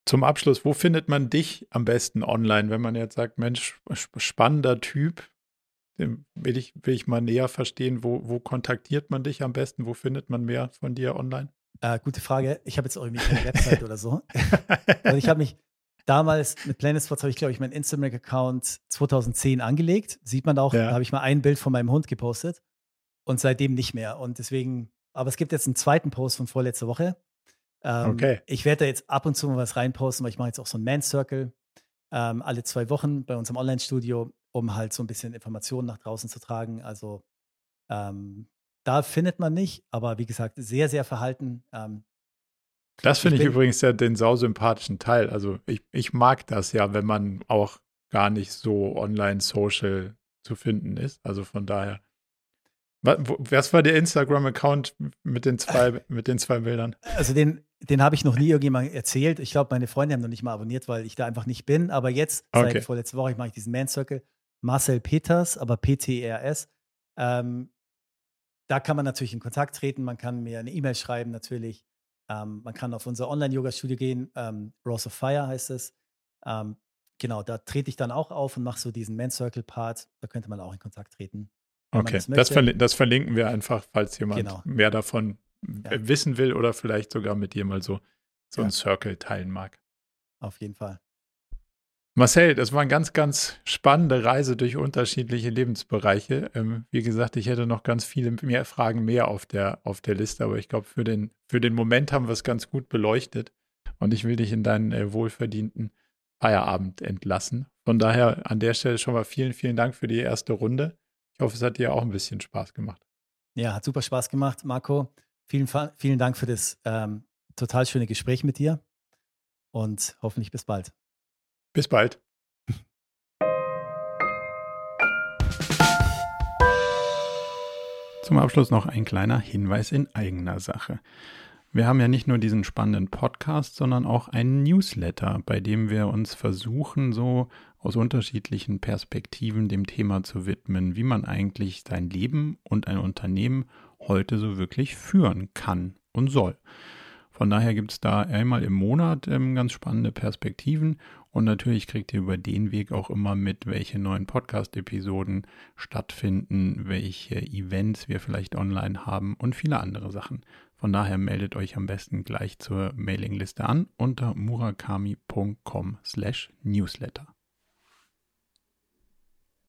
Zum Abschluss, wo findet man dich am besten online, wenn man jetzt sagt, Mensch, sp- spannender Typ, den will ich, will ich mal näher verstehen, wo, wo kontaktiert man dich am besten, wo findet man mehr von dir online? Äh, gute Frage. Ich habe jetzt auch irgendwie keine Website oder so. Also ich habe mich damals mit Planet Sports habe ich, glaube ich, meinen Instagram-Account 2010 angelegt. Sieht man auch, Ja. da habe ich mal ein Bild von meinem Hund gepostet und seitdem nicht mehr. Und deswegen, aber es gibt jetzt einen zweiten Post von vorletzter Woche. Ähm, Okay. Ich werde da jetzt ab und zu mal was reinposten, weil ich mache jetzt auch so einen Man Circle ähm, alle zwei Wochen bei uns im Online-Studio, um halt so ein bisschen Informationen nach draußen zu tragen. Also ähm, da findet man nicht, aber wie gesagt, sehr, sehr verhalten. Ähm, Das finde ich bin- übrigens ja den sausympathischen Teil. Also ich, ich mag das ja, wenn man auch gar nicht so online-social zu finden ist. Also von daher. Was war der Instagram-Account mit den zwei, mit den zwei Bildern? Also den, den habe ich noch nie irgendjemandem erzählt. Ich glaube, meine Freunde haben noch nicht mal abonniert, weil ich da einfach nicht bin. Aber jetzt, Okay. seit vorletzter Woche, mache ich diesen Man Circle. Marcel Peters, aber P-T-E-R-S. Ähm, da kann man natürlich in Kontakt treten. Man kann mir eine E-Mail schreiben, natürlich. Ähm, man kann auf unser Online-Yoga-Studio gehen. Ähm, Rose of Fire heißt es. Ähm, genau, da trete ich dann auch auf und mache so diesen Man Circle-Part. Da könnte man auch in Kontakt treten. Okay, das verli das verlinken wir einfach, falls jemand Genau. mehr davon Ja. wissen will oder vielleicht sogar mit dir mal so, so Ja. einen Circle teilen mag. Auf jeden Fall. Marcel, das war eine ganz, ganz spannende Reise durch unterschiedliche Lebensbereiche. Ähm, wie gesagt, ich hätte noch ganz viele mehr Fragen mehr auf der, auf der Liste, aber ich glaube, für den, für den Moment haben wir es ganz gut beleuchtet. Und ich will dich in deinen äh, wohlverdienten Feierabend entlassen. Von daher an der Stelle schon mal vielen, vielen Dank für die erste Runde. Ich hoffe, es hat dir auch ein bisschen Spaß gemacht. Ja, hat super Spaß gemacht, Marco. Vielen, vielen Dank für das ähm, total schöne Gespräch mit dir und hoffentlich bis bald. Bis bald. Zum Abschluss noch ein kleiner Hinweis in eigener Sache. Wir haben ja nicht nur diesen spannenden Podcast, sondern auch einen Newsletter, bei dem wir uns versuchen, so aus unterschiedlichen Perspektiven dem Thema zu widmen, wie man eigentlich sein Leben und ein Unternehmen heute so wirklich führen kann und soll. Von daher gibt es da einmal im Monat ähm, ganz spannende Perspektiven und natürlich kriegt ihr über den Weg auch immer mit, welche neuen Podcast-Episoden stattfinden, welche Events wir vielleicht online haben und viele andere Sachen. Von daher meldet euch am besten gleich zur Mailingliste an unter murakami.com/newsletter.